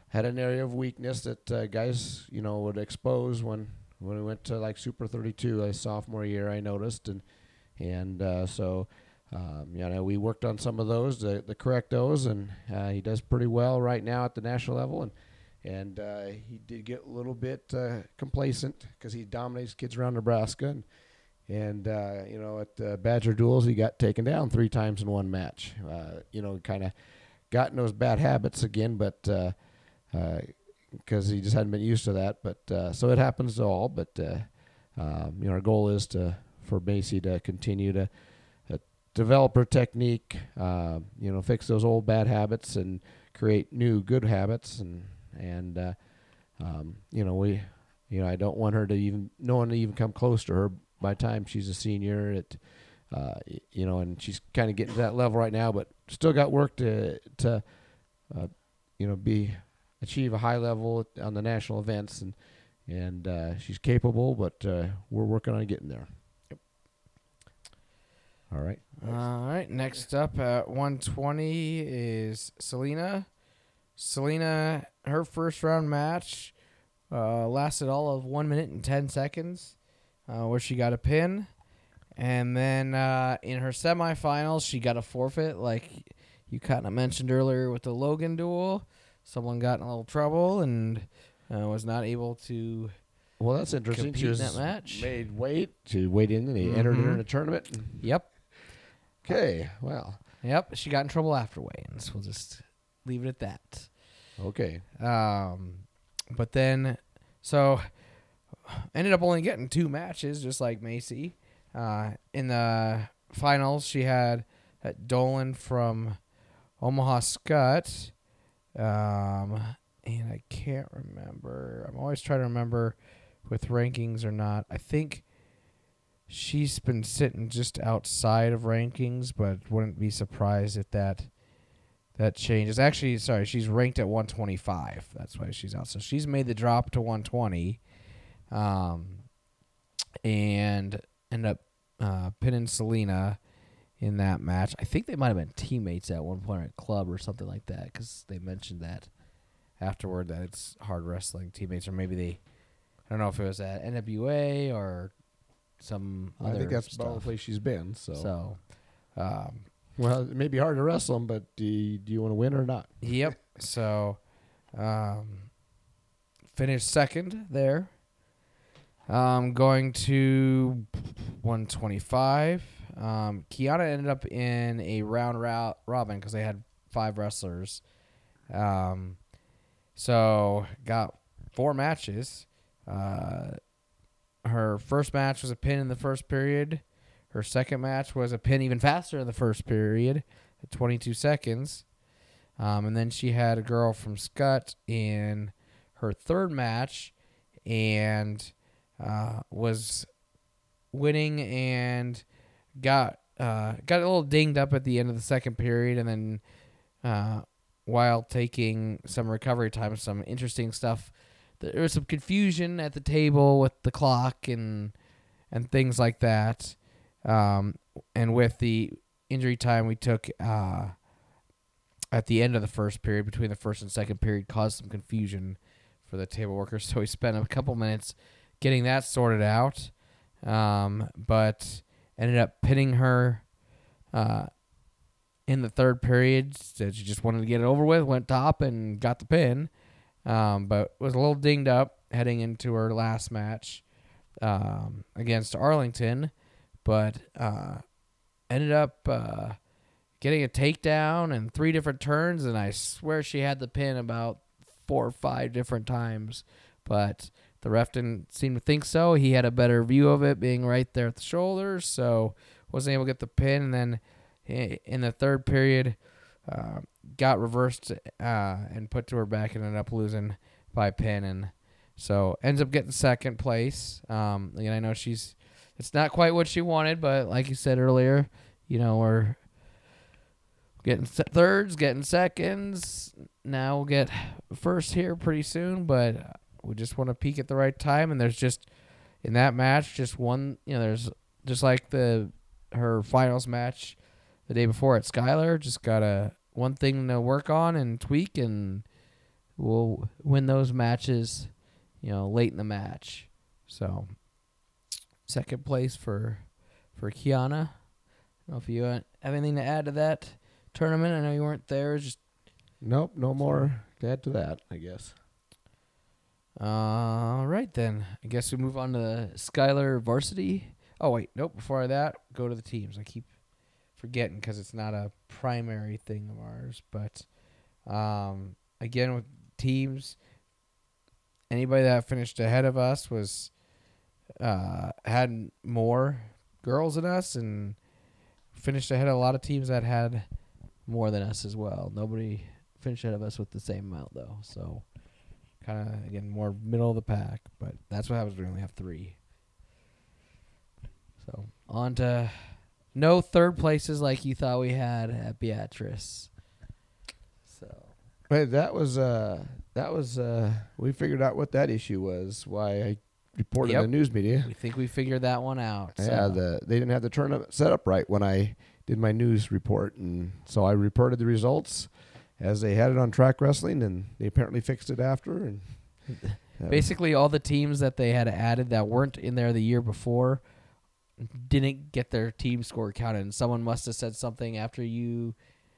had an area of weakness that uh, guys, you know, would expose when when we went to like Super 32, a sophomore year. I noticed, and and uh, so. Um, you know, we worked on some of those, the, the correct those, and uh, he does pretty well right now at the national level. And and uh, he did get a little bit uh, complacent because he dominates kids around Nebraska, and and uh, you know at uh, Badger duals he got taken down three times in one match. Uh, you know, kind of got in those bad habits again, but because he just hadn't been used to that. But so it happens to all. But um, you know, our goal is to for Macy to continue to develop her technique, uh, you know, fix those old bad habits and create new good habits. And and uh, um, you know, we, you know, I don't want her to even no one to even come close to her by time she's a senior. It, uh, you know, and she's kind of getting to that level right now, but still got work to to, uh, you know, be achieve a high level on the national events and. And uh, she's capable, but uh, we're working on getting there. All right. All right. Next up at 120 is Selena. Selena, her first round match uh, lasted all of one minute and 10 seconds, uh, where she got a pin. And then uh, in her semifinals, she got a forfeit, like you kind of mentioned earlier with the Logan dual. Someone got in a little trouble and uh, was not able to Well, that's interesting. She in that match. made weight. She weighed in and he entered her Mhm. in a tournament. Yep. Okay. Well. Yep. She got in trouble after weigh-ins. We'll just leave it at that. Okay. Um, but then, so ended up only getting two matches, just like Macy. Uh, in the finals, she had uh, Dolan from Omaha Skutt. Um, and I can't remember. I'm always trying to remember with rankings or not. I think she's been sitting just outside of rankings, but wouldn't be surprised if that that changes. Actually, sorry, she's ranked at 125. That's why she's out. So she's made the drop to 120, um, and end up uh, pinning Selena in that match. I think they might have been teammates at one point at club or something like that because they mentioned that afterward that it's hard wrestling teammates, or maybe they. I don't know if it was at NWA or some I other think that's about the place she's been. So, So, um, well, it may be hard to wrestle him, but do you, do you want to win or not? Yep. So, um, finished second there. Um, going to 125. Um, Kiana ended up in a round ro- robin because they had five wrestlers. Um, so got four matches. Uh, her first match was a pin in the first period. Her second match was a pin even faster in the first period at 22 seconds. Um, and then she had a girl from Skutt in her third match and uh, was winning and got uh, got a little dinged up at the end of the second period and then uh, while taking some recovery time some interesting stuff there was some confusion at the table with the clock and and things like that um, and with the injury time we took uh, at the end of the first period, between the first and second period, caused some confusion for the table workers. So we spent a couple minutes getting that sorted out, um, but ended up pinning her uh, in the third period. Said she just wanted to get it over with. Went top and got the pin, um, but was a little dinged up heading into her last match um, against Arlington, but uh, ended up uh, getting a takedown and three different turns, and I swear she had the pin about four or five different times, but the ref didn't seem to think so. He had a better view of it being right there at the shoulders, so wasn't able to get the pin. And then in the third period, uh, got reversed uh, and put to her back and ended up losing by pin. And so ends up getting second place. Um, and I know she's, it's not quite what she wanted, but like you said earlier, you know, we're getting thirds, getting seconds. Now we'll get first here pretty soon, but we just want to peak at the right time. And there's just in that match, just one. You know, there's just like the her finals match the day before at Schuyler. Just got a one thing to work on and tweak, and we'll win those matches. You know, late in the match. So second place for for Kiana. I don't know if you uh, have anything to add to that tournament. I know you weren't there. Just Nope, no more to add to that, I guess. All right then. I guess we move on to the Schuyler varsity. Oh wait, nope. Before that, go to the teams. I keep forgetting because it's not a primary thing of ours. But um, again, with teams, anybody that finished ahead of us was uh, had more girls than us and finished ahead of a lot of teams that had more than us as well. Nobody finished ahead of us with the same amount though. So kind of again more middle of the pack, but that's what happens when we only have three. So on to no third places like you thought we had at Beatrice. So But that was uh that was uh we figured out what that issue was, why I reported Yep. in the news media. we think we figured that one out. Yeah, the they didn't have the tournament set up right when I did my news report and so I reported the results as they had it on track wrestling and they apparently fixed it after and basically all the teams that they had added that weren't in there the year before didn't get their team score counted. And someone must have said something after you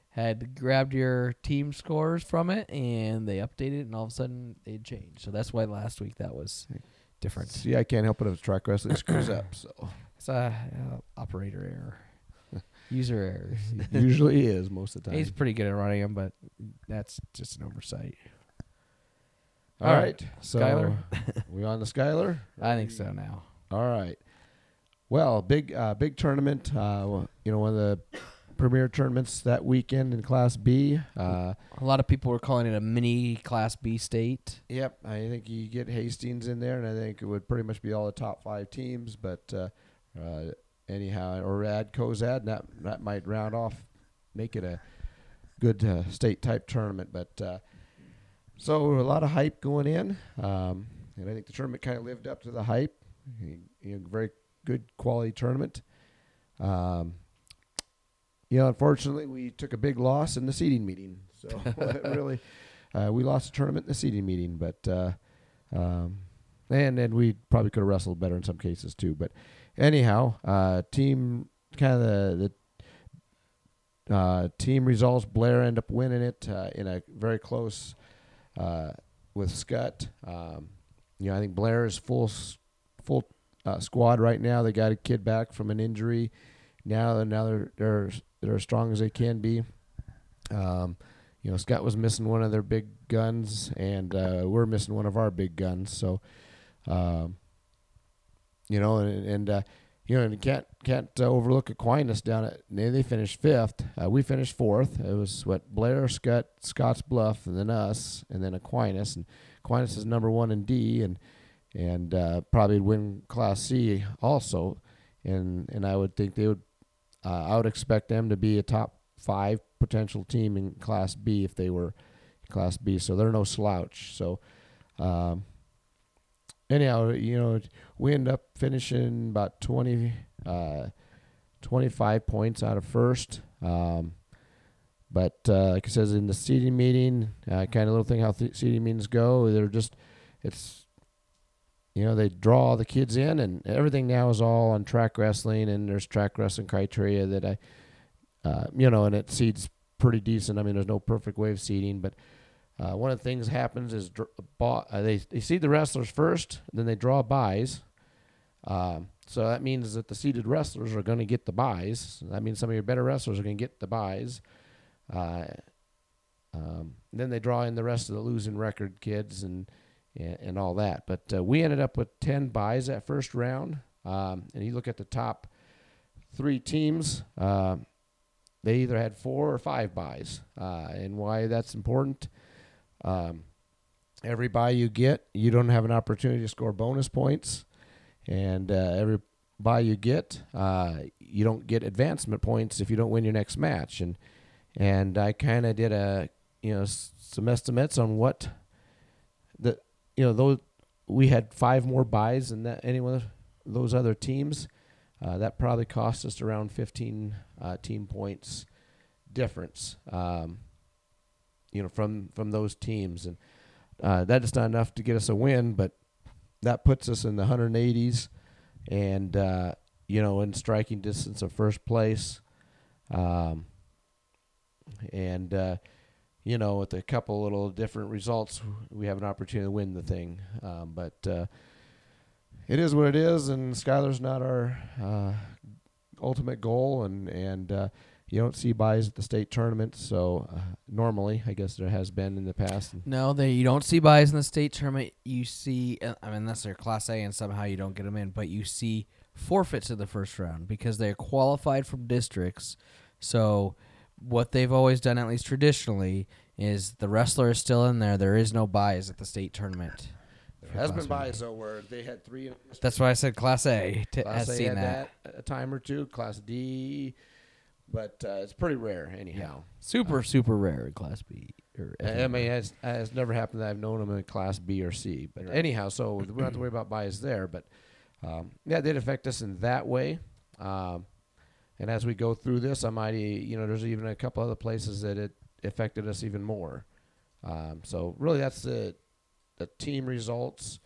had grabbed your team scores from it and they updated it and all of a sudden they'd changed. So that's why last week that was different. See, I can't help it if track wrestling screws up. So It's a uh, operator error. User errors. usually is most of the time. He's pretty good at running them, but that's just an oversight. All all right, right, so Schuyler? we on the Schuyler? I think so now. All right. Well, big uh, big tournament. Uh, you know, one of the premier tournaments that weekend in Class B. Uh, A lot of people were calling it a mini Class B state. yep, I think you get Hastings in there, and I think it would pretty much be all the top five teams. But uh, uh, anyhow, or add Cozad, and that that might round off, make it a good uh, state type tournament. But uh, so a lot of hype going in, um, and I think the tournament kind of lived up to the hype. You know, very good quality tournament. Um, you know, unfortunately, we took a big loss in the seeding meeting. So really, uh, we lost the tournament in the seeding meeting, but uh, um, and then we probably could have wrestled better in some cases too. But anyhow, uh, team kind of the, the uh, team results. Blair end up winning it uh, in a very close uh, with Skutt. Um, you know, I think Blair is full full uh, squad right now. They got a kid back from an injury. Now, now they're they're they're as strong as they can be. Um, you know, Skutt was missing one of their big guns, and uh, we're missing one of our big guns. So, um, you know, and, and uh, you know, and can't can't uh, overlook Aquinas down at. They, they finished fifth. Uh, we finished fourth. It was what Blair, Skutt, Scott's Bluff, and then us, and then Aquinas. And Aquinas is number one in D, and and uh, probably win Class C also. And and I would think they would. Uh, I would expect them to be a top five potential team in Class B if they were Class B. So they're no slouch. So. Um, anyhow, you know, we end up finishing about 20, uh, 25 points out of first. Um, but uh, like it says in the seating meeting, uh, kind of little thing how th- seating meetings go. They're just it's you know they draw all the kids in, and everything now is all on track wrestling, and there's track wrestling criteria that I, uh, you know, and it seeds pretty decent. I mean, there's no perfect way of seeding, but uh, one of the things happens is dr- uh, they they seed the wrestlers first, then they draw byes. Um, so that means that the seeded wrestlers are going to get the byes. That means some of your better wrestlers are going to get the byes. Uh, um, then they draw in the rest of the losing record kids and and, and all that. But uh, we ended up with ten byes that first round. Um, and you look at the top three teams, uh, they either had four or five byes. Uh, and why that's important. Um, every bye you get, you don't have an opportunity to score bonus points and uh, every bye you get, uh, you don't get advancement points if you don't win your next match. And and I kind of did a you know some estimates on what the you know those we had five more byes than that any of those other teams. Uh, that probably cost us around 15 uh, team points difference. Um, you know from from those teams and uh, that is not enough to get us a win, but that puts us in the 180s and uh, you know in striking distance of first place um, and uh, you know with a couple little different results we have an opportunity to win the thing um, but uh, it is what it is and Schuyler's not our uh, ultimate goal and and uh, you don't see byes at the state tournament. So uh, normally, I guess there has been in the past. No, they you don't see byes in the state tournament. You see, uh, I mean, unless they're Class A and somehow you don't get them in, but you see forfeits in the first round because they're qualified from districts. So what they've always done, at least traditionally, is the wrestler is still in there. There is no byes at the state tournament. There has been byes though where they had three. That's why I said Class A. Class A seen that. that. a time or two. Class D but uh, it's pretty rare anyhow. Super, uh, super rare in Class B. Or I mean, it's, it's never happened that I've known them in Class B or C. But right. anyhow, so we don't have to worry about bias there. But um, yeah, it did affect us in that way. Um, and as we go through this, I might, you know, there's even a couple other places that it affected us even more. Um, so really, that's the the team results.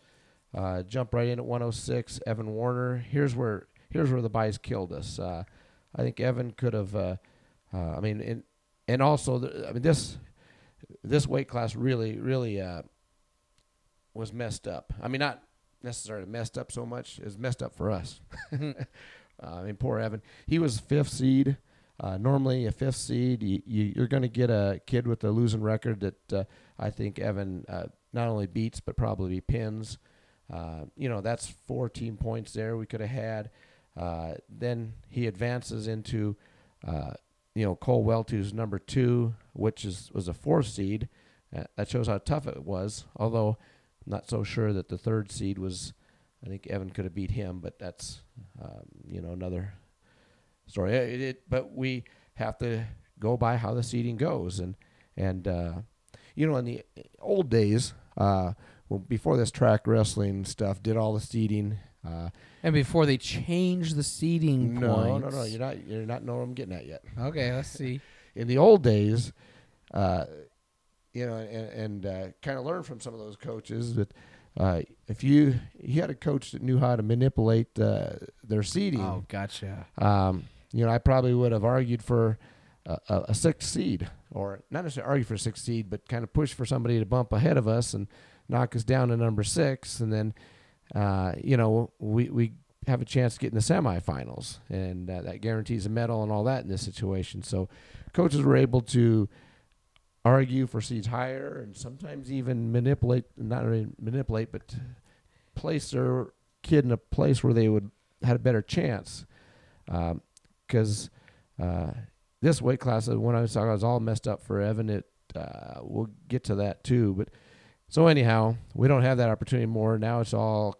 Uh, jump right in at 106. Evan Warner. Here's where here's where the byes killed us. Uh, I think Evan could have. Uh, uh, I mean, and and also, the, I mean this this weight class really really uh, was messed up. I mean, not necessarily messed up so much as messed up for us. Uh, I mean, poor Evan. He was fifth seed. Uh, normally, a fifth seed, you, you, are going to get a kid with a losing record that uh, I think Evan uh, not only beats but probably pins. Uh, you know, that's 14 points there we could have had. Uh, then he advances into, you know, Cole Welty's number two, which is was a fourth seed. That shows how tough it was. Although, I'm not so sure that the third seed was. I think Evan could have beat him, but that's, um, you know, another story. It, it, but we have to go by how the seeding goes, and and uh, you know, in the old days, uh, well, before this track wrestling stuff, did all the seeding uh, and before they change the seating no, points. No, no, no. You're not. You're not knowing what I'm getting at yet. Okay, let's see. In the old days, uh, you know, and, and uh, kind of learn from some of those coaches that uh, if you you had a coach that knew how to manipulate uh, their seeding. Oh, gotcha. Um, you know, I probably would have argued for a, a, a sixth seed, or not necessarily argue for a sixth seed, but kind of push for somebody to bump ahead of us and knock us down to number six, and then uh, you know, we, we have a chance to get in the semifinals, and uh, that guarantees a medal and all that in this situation. So, coaches were able to argue for seats higher, and sometimes even manipulate not really manipulate, but place their kid in a place where they would had a better chance, because um, uh, this weight class, when I was talking, was all messed up for Evan. It uh, we'll get to that too, but so anyhow, we don't have that opportunity anymore. Now it's all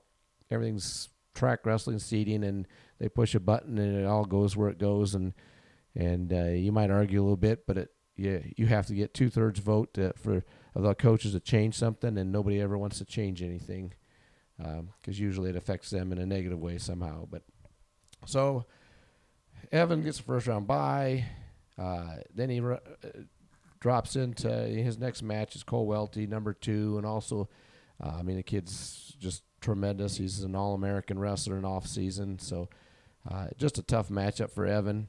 everything's track wrestling seating, and they push a button and it all goes where it goes. And and uh, you might argue a little bit, but it you you have to get two thirds vote to, for the coaches to change something, and nobody ever wants to change anything because um, usually it affects them in a negative way somehow. But so Evan gets the first round bye. Uh, then he. Uh, drops into his next match is Cole Welty, number two, and also Uh, I mean, the kid's just tremendous. He's an All-American wrestler in off-season, so uh, just a tough matchup for Evan.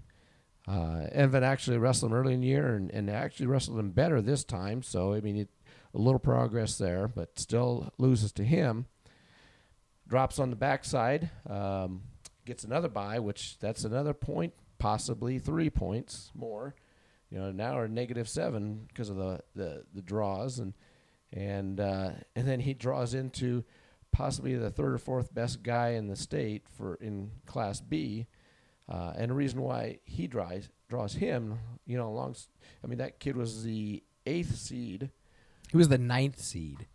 Uh, Evan actually wrestled him early in the year and, and actually wrestled him better this time. So, I mean, it, a little progress there, but still loses to him. Drops on the backside, um, gets another bye, which that's another point, possibly three points more. You know, now we're negative seven because of the, the, the draws, and and uh, and then he draws into possibly the third or fourth best guy in the state for in Class B, uh, and the reason why he draws draws him, you know, along. I mean, that kid was the eighth seed. He was the ninth seed.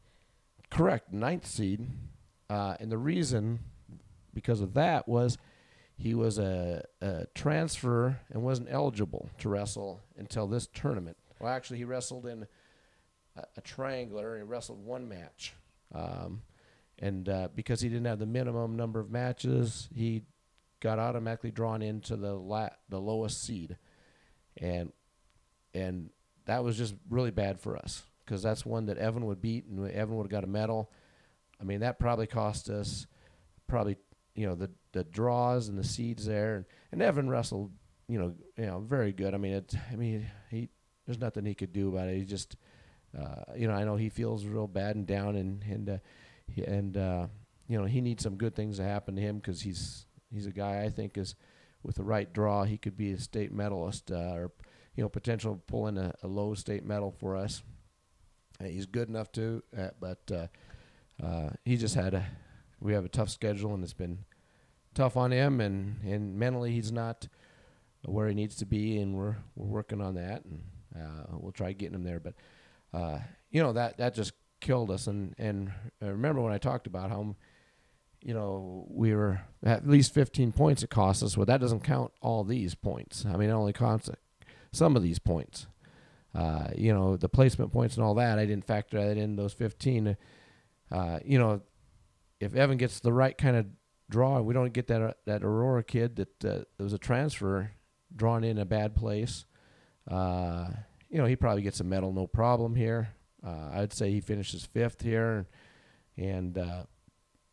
Correct, ninth seed, uh, and the reason because of that was he was a, a transfer and wasn't eligible to wrestle until this tournament. Well, actually, he wrestled in a, a triangular. He wrestled one match, um, and uh, because he didn't have the minimum number of matches, he got automatically drawn into the la- the lowest seed, and and that was just really bad for us because that's one that Evan would beat, and Evan would have got a medal. I mean, that probably cost us probably you know the the draws and the seeds there, and, and Evan wrestled you know you know very good. I mean, it. I mean, he there's nothing he could do about it. He just uh, you know I know he feels real bad and down, and and uh, and uh, you know he needs some good things to happen to him because he's he's a guy I think is with the right draw he could be a state medalist uh, or you know potential pulling a, a low state medal for us. Uh, he's good enough to, uh, but uh, uh, he just had a we have a tough schedule and it's been tough on him and, and mentally he's not where he needs to be and we're we're working on that and uh, we'll try getting him there but you know that that just killed us and and I remember when I talked about how you know we were at least 15 points it cost us well that doesn't count all these points I mean it only counts some of these points uh, you know the placement points and all that I didn't factor that in those 15 uh, you know if Evan gets the right kind of draw, we don't get that uh, that Aurora kid that uh, was a transfer drawn in a bad place. Uh, you know, he probably gets a medal, no problem here. Uh, I'd say he finishes fifth here, and uh,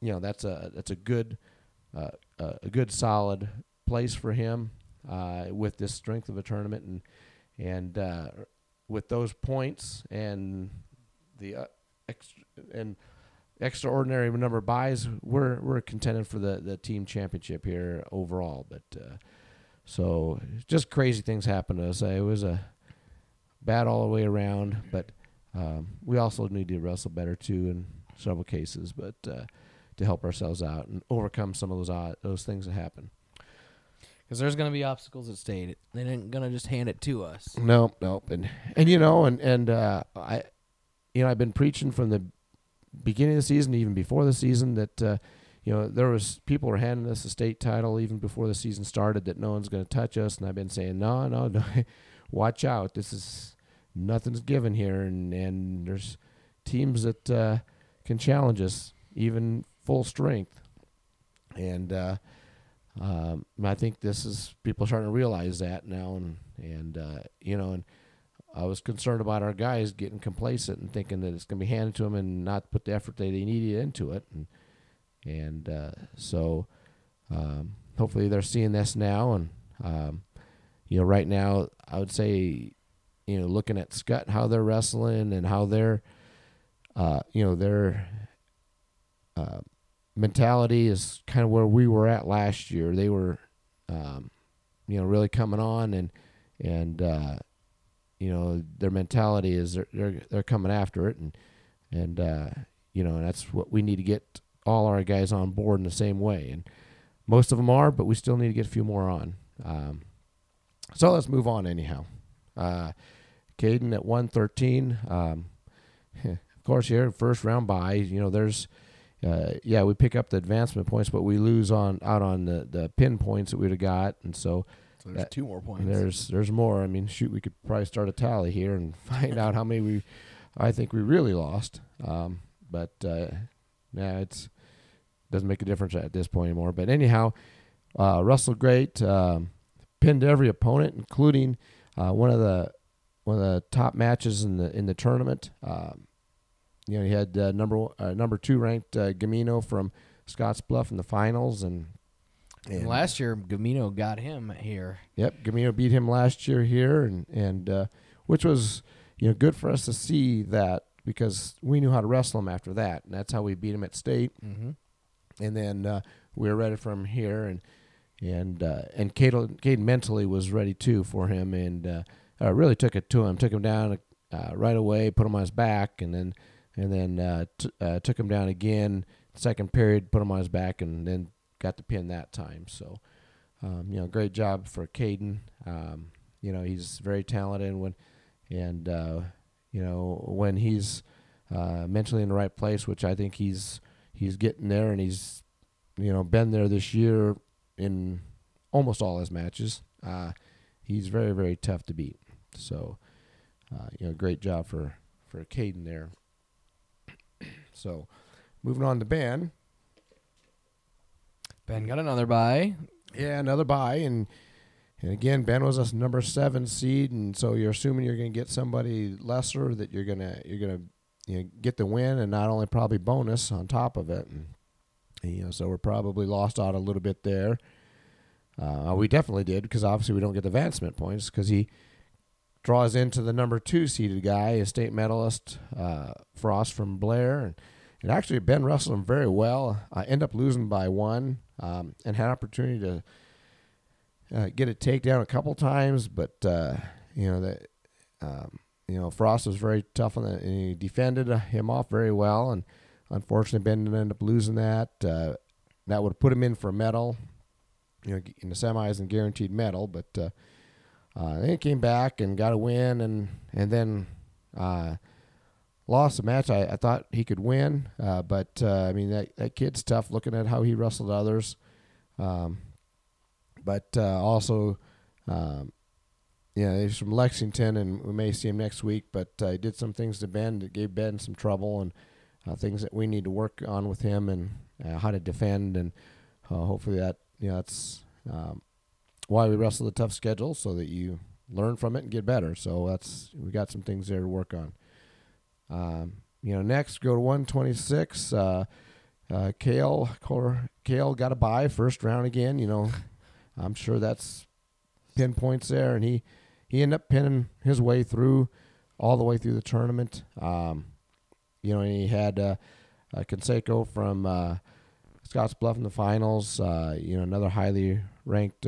you know that's a that's a good uh, a good solid place for him uh, with this strength of a tournament and and uh, with those points and the uh, extra and extraordinary number of buys, we're we're contending for the, the team championship here overall. But uh, so just crazy things happen to us. Uh, it was a bad all the way around, but um, we also need to wrestle better too in several cases, but to help ourselves out and overcome some of those odd, those things that happen. Because there's going to be obstacles at state. They ain't going to just hand it to us. Nope, nope. And and you know, and and uh, I, you know, I've been preaching from the beginning of the season, even before the season, that uh, you know there was people were handing us the state title even before the season started that no one's going to touch us, and I've been saying no, no, no, watch out. This is nothing's given here, and and there's teams that uh, can challenge us even full strength, and uh, um, I think this is people starting to realize that now, and and uh, you know and I was concerned about our guys getting complacent and thinking that it's going to be handed to them and not put the effort that they needed into it. And and uh, so um, hopefully they're seeing this now. And um, you know, right now I would say, you know, looking at Skutt how they're wrestling and how their, uh, you know, their uh, mentality is kind of where we were at last year. They were, um, you know, really coming on and and uh, you know their mentality is they're they're, they're coming after it and and uh, you know that's what we need to get all our guys on board in the same way. And most of them are but we still need to get a few more on. Um, so let's move on anyhow. Uh, Caden at 113 um, of course here first round bye you know there's uh, yeah we pick up the advancement points but we lose on out on the the pin points that we'd have got and so So there's That- two more points. there's there's more. I mean, shoot, we could probably start a tally here and find out how many we, I think we really lost. Um, but uh, yeah, it's doesn't make a difference at this point anymore. But anyhow, uh, Russell Great um, pinned every opponent, including uh, one of the one of the top matches in the in the tournament. Um, you know, he had uh, number uh, number two ranked uh, Gamino from Scottsbluff in the finals, and, And last year, Gamino got him here. Yep, Gamino beat him last year here, and and uh, which was you know good for us to see that because we knew how to wrestle him after that, and that's how we beat him at state, Mm-hmm. and then uh, we were ready for him here, and and uh, and Caden, Caden mentally was ready too for him, and uh, uh, really took it to him, took him down uh, right away, put him on his back, and then and then uh, t- uh, took him down again. Second period, put him on his back, and then got the pin that time. So, um, you know, great job for Caden. Um, you know, he's very talented, and when and uh, you know when he's uh, mentally in the right place, which I think he's he's getting there, and he's you know been there this year in almost all his matches. Uh, he's very very tough to beat. So, uh, you know, great job for for Caden there. So, moving on to Ben. Ben got another bye. Yeah, another bye, and and again, Ben was a number seven seed, and so you're assuming you're going to get somebody lesser that you're gonna you're gonna you know, get the win, and not only probably bonus on top of it, and you know, so we're probably lost out a little bit there. Uh, we definitely did because obviously we don't get the advancement points because he draws into the number two seeded guy, a state medalist, uh, Frost from Blair, and, and actually Ben wrestled him very well. I end up losing by one, um, and had opportunity to uh, get a takedown a couple times, but uh, you know that um, you know Frost was very tough on and he defended him off very well, and unfortunately Ben ended up losing that. Uh, that would have put him in for a medal, you know, in the semis and guaranteed medal, but uh, then he came back and got a win, and and then uh, lost the match. I, I thought he could win, uh, but uh, I mean that that kid's tough. Looking at how he wrestled others, um, but uh, also, um, yeah, he's from Lexington, and we may see him next week. But uh, he did some things to Ben that gave Ben some trouble, and things that we need to work on with him, and how to defend, and hopefully that you know that's um, why we wrestle the tough schedule, so that you learn from it and get better. So that's we got some things there to work on. Um, you know, next go to 126. Uh, uh, Kale, Kale got a bye first round again. You know, I'm sure that's pinpoints there, and he he ended up pinning his way through all the way through the tournament. Um, you know, and he had uh, uh, Conseco from uh, Scottsbluff in the finals. Uh, you know, another highly ranked.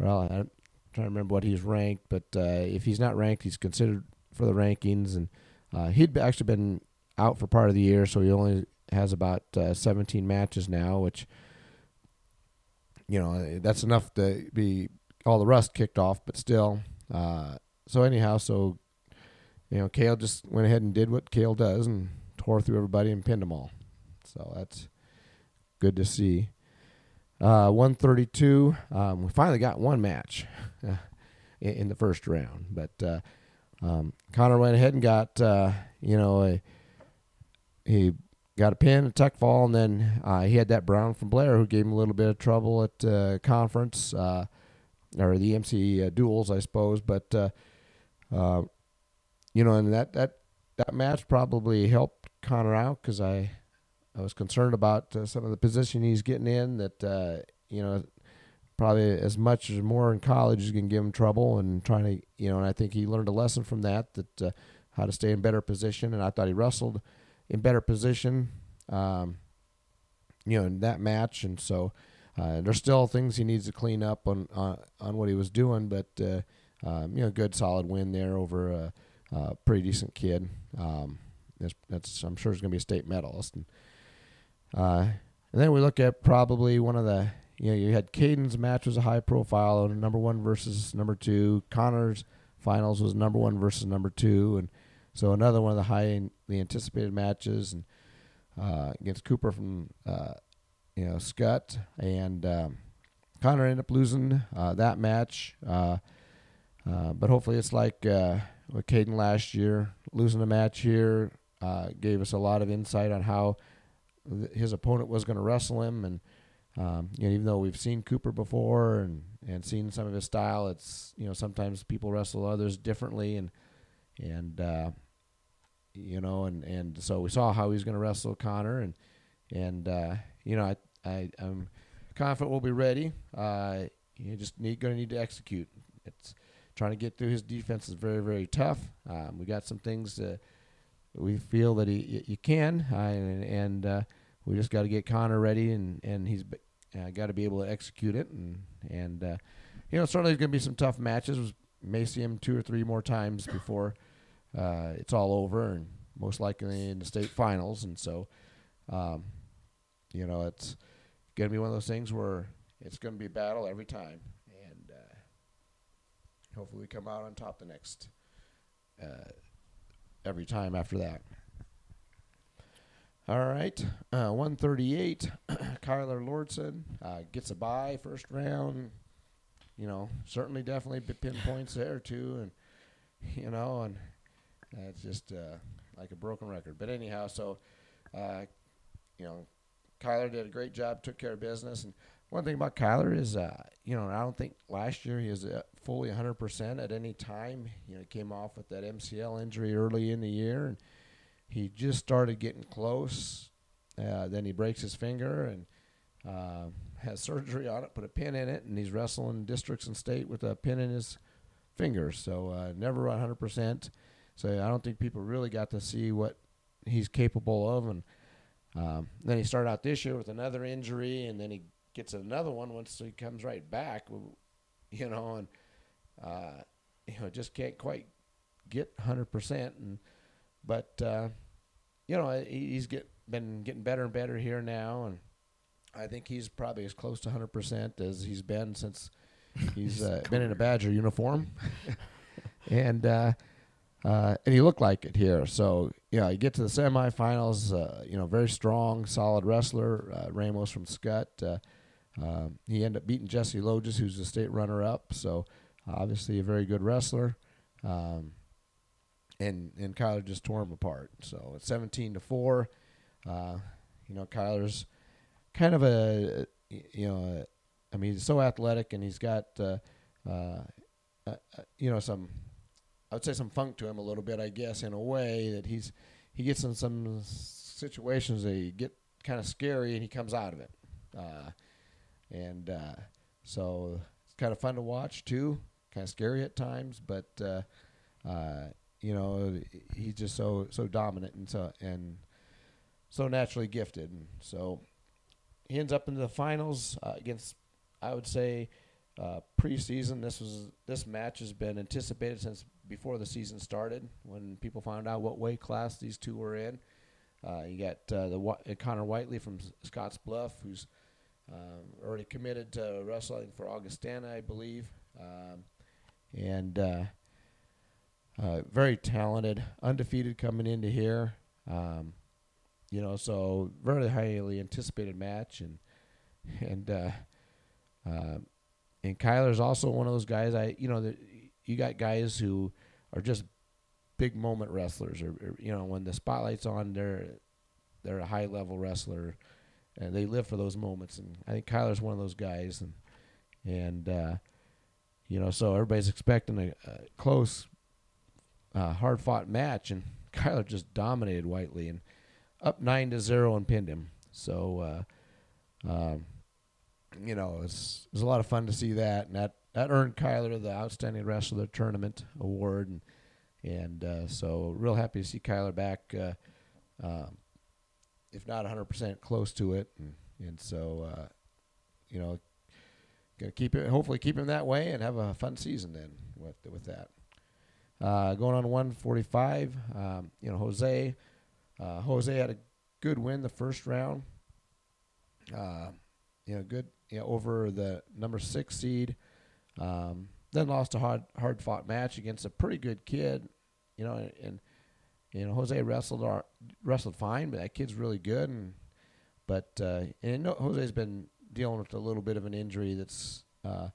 Uh, well, I'm trying to remember what he's ranked, but uh, if he's not ranked, he's considered for the rankings, and uh, he'd actually been out for part of the year, so he only has about uh, 17 matches now, which you know that's enough to be all the rust kicked off, but still. Uh, so anyhow, so you know, Kale just went ahead and did what Kale does and tore through everybody and pinned them all. So that's good to see. Uh, 132. Um, we finally got one match in, in the first round, but uh, um, Connor went ahead and got uh, you know a, he got a pin, a tuck fall, and then uh, he had that Brown from Blair who gave him a little bit of trouble at uh, conference uh, or the MC duals, I suppose. But uh, uh, you know, and that that that match probably helped Connor out because I I was concerned about uh, some of the position he's getting in. That uh, you know, probably as much as more in college is going to give him trouble and trying to you know. And I think he learned a lesson from that that uh, how to stay in better position. And I thought he wrestled in better position, um, you know, in that match. And so uh, there's still things he needs to clean up on on, on what he was doing, but uh, um, you know, good solid win there over a, a pretty decent kid. Um, that's, that's I'm sure is going to be a state medalist. And, uh, and then we look at probably one of the you know you had Caden's match was a high profile, number one versus number two. Connor's finals was number one versus number two, and so another one of the highly anticipated matches and uh, against Cooper from uh, you know Skutt and um, Connor ended up losing uh, that match. Uh, uh, but hopefully it's like uh, with Caden last year, losing a match here gave us a lot of insight on how his opponent was going to wrestle him, and um, you know even though we've seen Cooper before and and seen some of his style, it's you know sometimes people wrestle others differently, and and uh, you know, and and so we saw how he was going to wrestle Connor, and and uh, you know, I I I'm confident we'll be ready. Uh, you just need going to need to execute. It's trying to get through his defense is very very tough. Um, we got some things that we feel that he you can, uh, and, and uh, we just got to get Connor ready, and and he's uh, got to be able to execute it, and and uh, you know certainly there's going to be some tough matches. We may see him two or three more times before uh, it's all over, and most likely in the state finals, and so um, you know it's going to be one of those things where it's going to be a battle every time, and uh, hopefully we come out on top the next uh, every time after that. All right, uh, 138. Kyler Lordson uh, gets a bye first round. You know, certainly, definitely pinpoints there too, and you know, and it's just uh, like a broken record. But anyhow, so uh, you know, Kyler did a great job, took care of business, and one thing about Kyler is, uh, you know, I don't think last year he was uh, fully 100% at any time. You know, he came off with that MCL injury early in the year, and he just started getting close. Uh, then he breaks his finger and uh, has surgery on it, put a pin in it, and he's wrestling districts and state with a pin in his finger. So uh, never 100%. So I don't think people really got to see what he's capable of. And um, then he started out this year with another injury, and then he gets another one once he comes right back, you know, and uh, you know just can't quite get 100%. And but uh, you know he's get been getting better and better here now, and I think he's probably as close to 100% as he's been since he's uh, been in a Badger uniform, and. Uh, uh, and he looked like it here. So, you know, you get to the semifinals, uh, you know, very strong, solid wrestler, uh, Ramos from Skutt. Uh, um, he ended up beating Jesse Loges, who's the state runner-up. So, obviously, a very good wrestler. Um, and and Kyler just tore him apart. So it's 17 to four. Uh, you know, Kyler's kind of a you know, a, I mean, he's so athletic, and he's got uh, uh, you know some I would say some funk to him a little bit, I guess, in a way that he's he gets in some situations that he get kind of scary, and he comes out of it. Uh, and uh, so it's kind of fun to watch too. Kind of scary at times, but uh, uh, you know he's just so so dominant and so and so naturally gifted. And so he ends up in the finals uh, against, I would say, uh, preseason. This was this match has been anticipated since before the season started. When people found out what weight class these two were in, uh, you got uh, the uh, Connor Whiteley from Scottsbluff, who's um, already committed to wrestling for Augustana, I believe, um, and uh, very talented, undefeated coming into here. Um, you know, so very highly anticipated match, and and uh, uh, and Kyler's also one of those guys. I you know you got guys who are just big moment wrestlers, or, or you know when the spotlight's on, they're they're a high level wrestler, and they live for those moments. And I think Kyler's one of those guys, and and uh, you know so everybody's expecting a, a close, uh, hard fought match, and Kyler just dominated Whiteley and up nine to zero and pinned him. So. Uh, um, you know, it's it was a lot of fun to see that, and that that earned Kyler the Outstanding Wrestler of the Tournament award, and and uh, so real happy to see Kyler back, uh, um, if not 100% close to it, and and so uh, you know, gonna keep it, hopefully keep him that way, and have a fun season then with with that. Uh, going on 145, um, you know, Jose, uh, Jose had a good win the first round. Uh, you know, good you know, over the number six seed. Um, then lost a hard hard fought match against a pretty good kid, you know, and, you know Jose wrestled our, wrestled fine, but that kid's really good, and but uh, and no, Jose's been dealing with a little bit of an injury that's uh,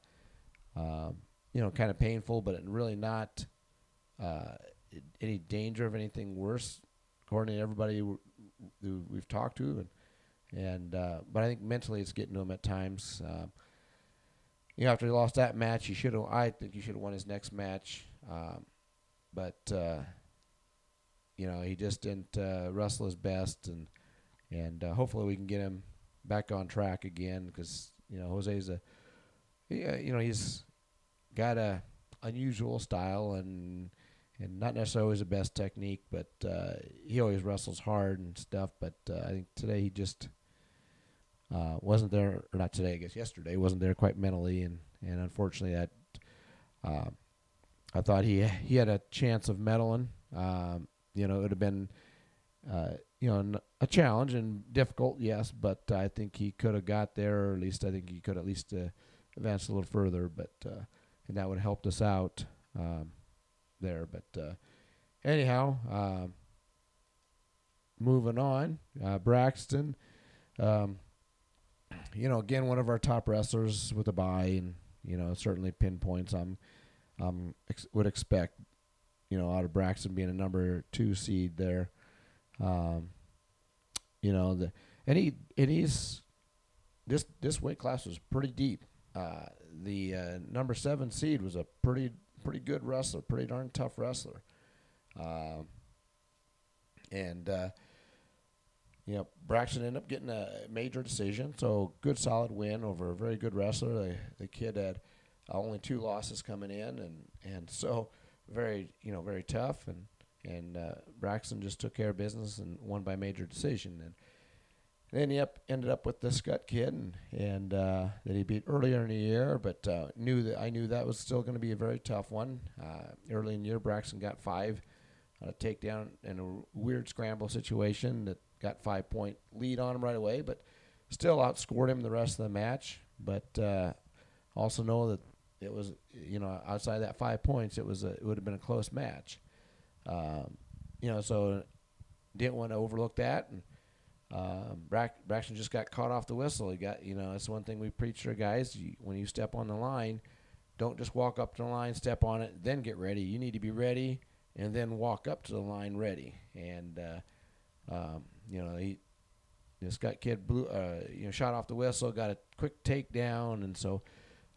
uh, you know kind of painful, but really not uh, any danger of anything worse, according to everybody who we've talked to, and and uh, but I think mentally it's getting to him at times. Uh, you know, after he lost that match, he should have. I think he should have won his next match. Um, but uh, you know, he just didn't uh, wrestle his best, and and hopefully we can get him back on track again because you know Jose's a, yeah, you know, he's got a unusual style and and not necessarily always the best technique, but uh, he always wrestles hard and stuff. But uh, I think today he just uh, wasn't there, or not today, I guess yesterday wasn't there quite mentally, and and unfortunately that uh, I thought he he had a chance of medaling. Um, you know, it would have been uh, you know a challenge and difficult, yes, but I think he could have got there, or at least I think he could at least uh, advance a little further. But and that would have helped us out um, there. But uh, anyhow, um, moving on, uh, Braxton. Um, you know, again, one of our top wrestlers with a bye, and you know, certainly pinpoints. I'm, um, ex- would expect, you know, out of Braxton being a number two seed there. Um, you know, the and he and he's this this weight class was pretty deep. Uh, the uh, number seven seed was a pretty pretty good wrestler, pretty darn tough wrestler. Um, and uh, you know, Braxton ended up getting a major decision, so good solid win over a very good wrestler. The, the kid had only two losses coming in, and and so very you know very tough, and and uh, Braxton just took care of business and won by major decision, and then he up, ended up with the Skutt kid, and, and uh, that he beat earlier in the year, but uh, knew that I knew that was still going to be a very tough one. Uh, early in the year, Braxton got five on a takedown in a weird scramble situation that got five point lead on him right away, but still outscored him the rest of the match. But uh, also know that it was you know outside of that five points, it was a, it would have been a close match. Um, you know, so didn't want to overlook that and um, Braxton just got caught off the whistle. He got, you know, that's one thing we preach to guys. You, when you step on the line, don't just walk up to the line, step on it, then get ready. You need to be ready and then walk up to the line ready. And, uh, um, you know, he, this Skutt kid blew, uh, you know, shot off the whistle, got a quick takedown, and so,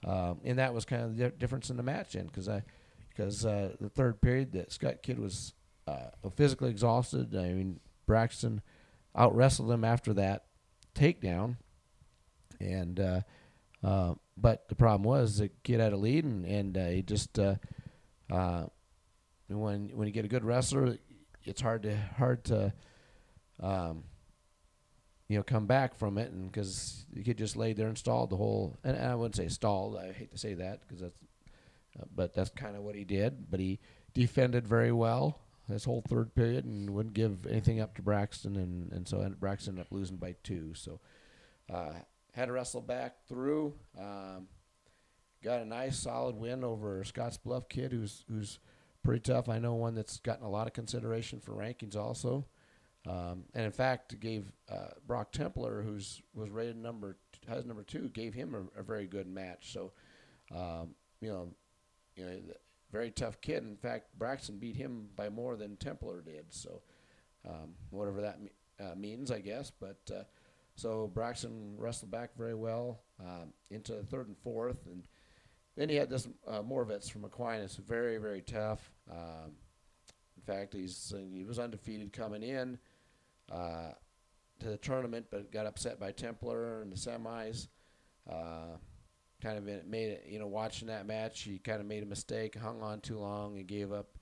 um, and that was kind of the difference in the match. And because I, because uh, the third period, that Skutt kid was uh, physically exhausted. I mean, Braxton out wrestled him after that takedown. And uh, uh, but the problem was the kid had a lead, and and uh, he just uh, uh, when when you get a good wrestler, it's hard to hard to um, you know come back from it, and because the kid just laid there and stalled the whole. And I wouldn't say stalled. I hate to say that because that's, uh, but that's kind of what he did. But he defended very well this whole third period and wouldn't give anything up to Braxton, and, and so Braxton ended up losing by two. So uh, had to wrestle back through. Um, got a nice solid win over Scottsbluff kid who's who's pretty tough. I know one that's gotten a lot of consideration for rankings also. Um, and in fact, gave uh, Brock Templer, who's was rated number has number two, gave him a, a very good match. So, um, you know, you know, very tough kid. In fact, Braxton beat him by more than Templar did. So, um, whatever that me- uh, means, I guess. But uh, so Braxton wrestled back very well um, into the third and fourth, and then he had this uh, Moravitz from Aquinas, very very tough. Um, in fact, he's he was undefeated coming in uh, to the tournament, but got upset by Templar in the semis. Kind of made it, you know, watching that match, he kind of made a mistake, hung on too long, and gave up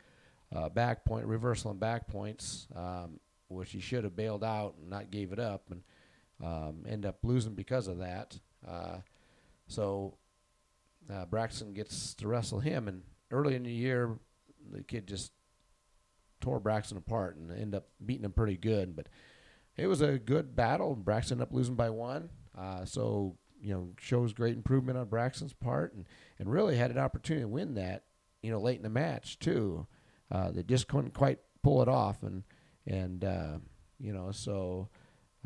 uh, back point, reversal and back points, um, which he should have bailed out and not gave it up, and um, end up losing because of that. Uh, so uh, Braxton gets to wrestle him, and early in the year, the kid just tore Braxton apart and ended up beating him pretty good, but it was a good battle. and Braxton ended up losing by one. Uh, so you know shows great improvement on Braxton's part, and and really had an opportunity to win that, you know, late in the match too. Uh, they just couldn't quite pull it off, and and uh, you know so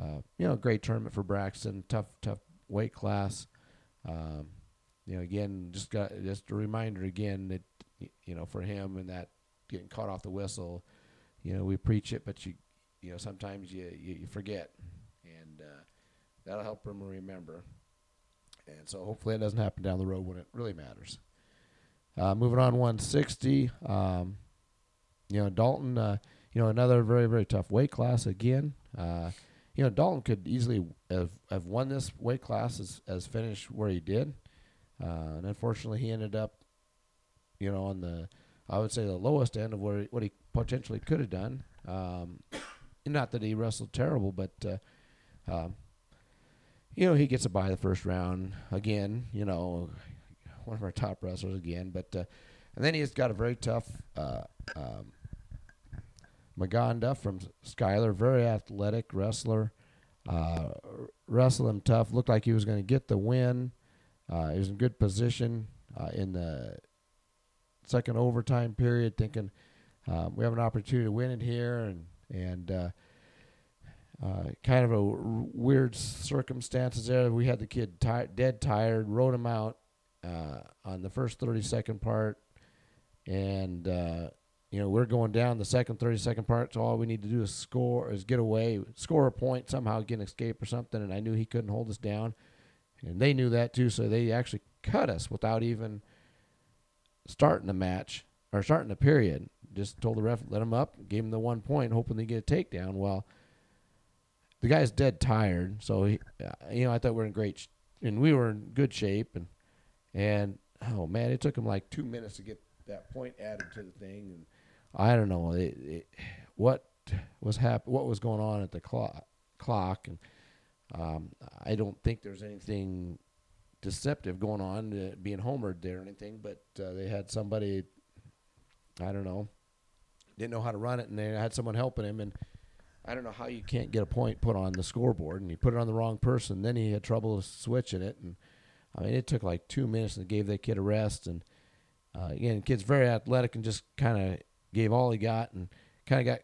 uh, you know great tournament for Braxton, tough tough weight class. Um, you know, again, just got just a reminder again that you know for him and that getting caught off the whistle, you know, we preach it, but you you know sometimes you you, you forget, and uh, that'll help him remember. And so hopefully it doesn't happen down the road when it really matters. Uh, moving on, 160. Um, you know, Dalton, uh, you know, another very very tough weight class again. Uh, you know, Dalton could easily have, have won this weight class as as finished where he did, uh, and unfortunately he ended up, you know, on the I would say the lowest end of where he, what he potentially could have done. Um, not that he wrestled terrible, but uh, um, you know he gets a bye the first round again. You know, one of our top wrestlers again, but uh, and then he's got a very tough uh, um, Maganda from Schuyler, very athletic wrestler. Uh, wrestling tough, looked like he was going to get the win. Uh, he was in good position uh, in the second overtime period, thinking um, we have an opportunity to win it here, and and uh, kind of a r- weird circumstances there. We had the kid ti- dead tired, rode him out uh, on the first thirty second part, and uh, you know we're going down the second thirty second part. So all we need to do is score, is get away, score a point somehow, get an escape or something. And I knew he couldn't hold us down, and they knew that too. So they actually cut us without even starting the match or starting the period. Just told the ref let him up, gave him the one point, hoping they get a takedown. Well, the guy's dead tired, so he, uh, you know I thought we are in great, sh- and we were in good shape, and and oh man, it took him like two minutes to get that point added to the thing, and I don't know it, it, what was hap- what was going on at the clock clock, and um, I don't think there's anything deceptive going on, uh, being homered there or anything, but uh, they had somebody, I don't know, didn't know how to run it, and they had someone helping him, and I don't know how you can't get a point put on the scoreboard, and he put it on the wrong person. Then he had trouble switching it, and I mean, it took like two minutes, and gave that kid a rest, and uh, again, kid's very athletic, and just kind of gave all he got, and kind of got.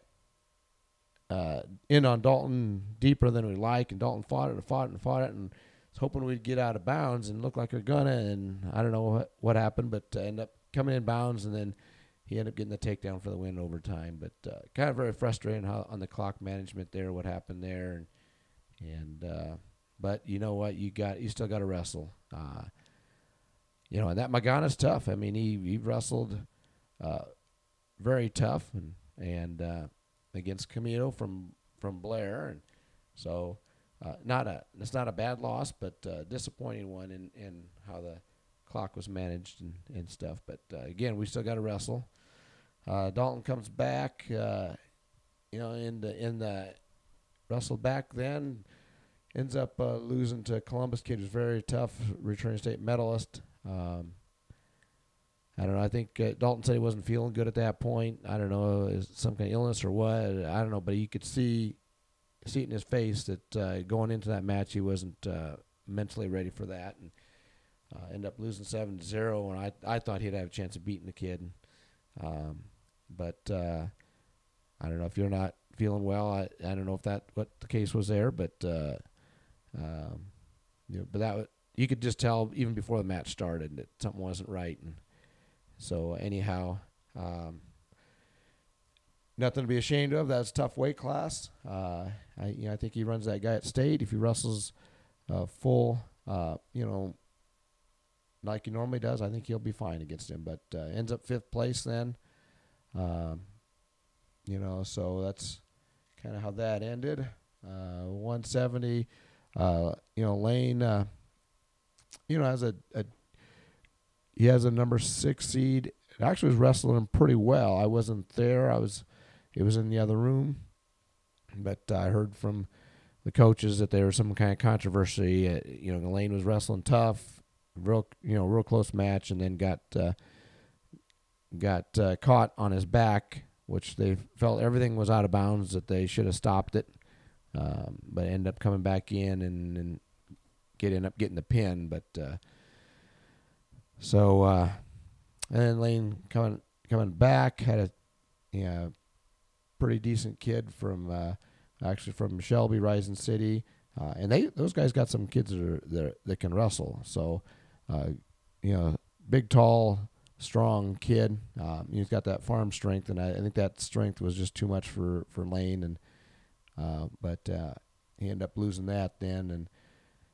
Uh, in on Dalton deeper than we like, and Dalton fought it and fought it and fought it, and was hoping we'd get out of bounds and look like we're gonna. And I don't know what, what happened, but uh, end up coming in bounds, and then he ended up getting the takedown for the win overtime. But uh, kind of very frustrating how on the clock management there, what happened there, and and uh, but you know what, you got you still got to wrestle. Uh, you know, and that Magana's tough. I mean, he he wrestled uh, very tough and and uh, against Camilo from from Blair, and so uh, not a it's not a bad loss, but disappointing one in, in how the clock was managed and, and stuff. But uh, again, we still got to wrestle. Uh, Dalton comes back, uh, you know, in the in the wrestled back then ends up uh, losing to Columbus kid who's very tough, returning state medalist. Um, I don't know. I think uh, Dalton said he wasn't feeling good at that point. I don't know, is some kind of illness or what? I don't know, but you could see see it in his face that uh, going into that match he wasn't mentally ready for that, and uh, end up losing seven to zero. And I I thought he'd have a chance of beating the kid, um, but uh, I don't know if you're not feeling well. I I don't know if that what the case was there, but uh, um, you know, but that you could just tell even before the match started that something wasn't right, and so anyhow. Um, nothing to be ashamed of. That's tough weight class. Uh, I, you know, I think he runs that guy at state. If he wrestles uh, full, uh, you know, like he normally does, I think he'll be fine against him. But uh, ends up fifth place then. Um, you know, so that's kind of how that ended. Uh, 170. Uh, you know, Lane. Uh, you know, has a, a he has a number six seed. Actually was wrestling him pretty well. I wasn't there. I was it was in the other room, but I heard from the coaches that there was some kind of controversy. Uh, you know, Lane was wrestling tough, real you know, real close match, and then got uh, got uh, caught on his back, which they felt everything was out of bounds that they should have stopped it, um, but ended up coming back in and and end up getting the pin, but. Uh, so uh, and then Lane coming coming back had a you know, pretty decent kid from uh, actually from Shelby Rising City, uh, and they those guys got some kids that are that, that can wrestle. So uh, you know, big, tall, strong kid. Um, he's got that farm strength, and I, I think that strength was just too much for for Lane, and uh, but uh, he ended up losing that then, and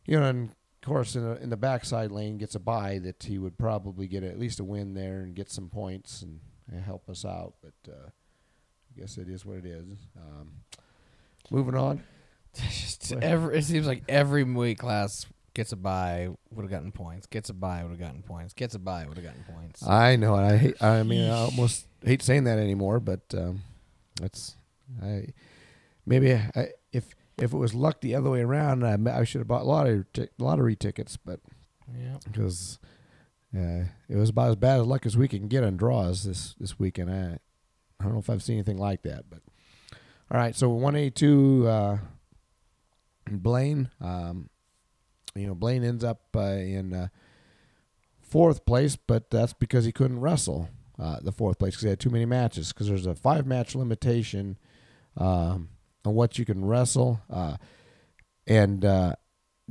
you know, and of course, in, a, in the backside lane gets a bye that he would probably get at least a win there and get some points and, and help us out. But uh, I guess it is what it is. Um, moving on. Just every, it seems like every weight class gets a bye would have gotten points. Gets a bye would have gotten points. Gets a bye would have gotten points. I know, and I hate. I mean, I almost hate saying that anymore, but um, it's I maybe I, if if it was luck the other way around, I, I should have bought lottery ti- lottery tickets, but yeah. because uh, it was about as bad as luck as we can get on draws this this weekend. I I don't know if I've seen anything like that, but all right. So one eighty two, uh, Blaine. Um, you know, Blaine ends up uh, in uh, fourth place, but that's because he couldn't wrestle uh, the fourth place because he had too many matches. Because there's a five match limitation um, on what you can wrestle, uh, and uh,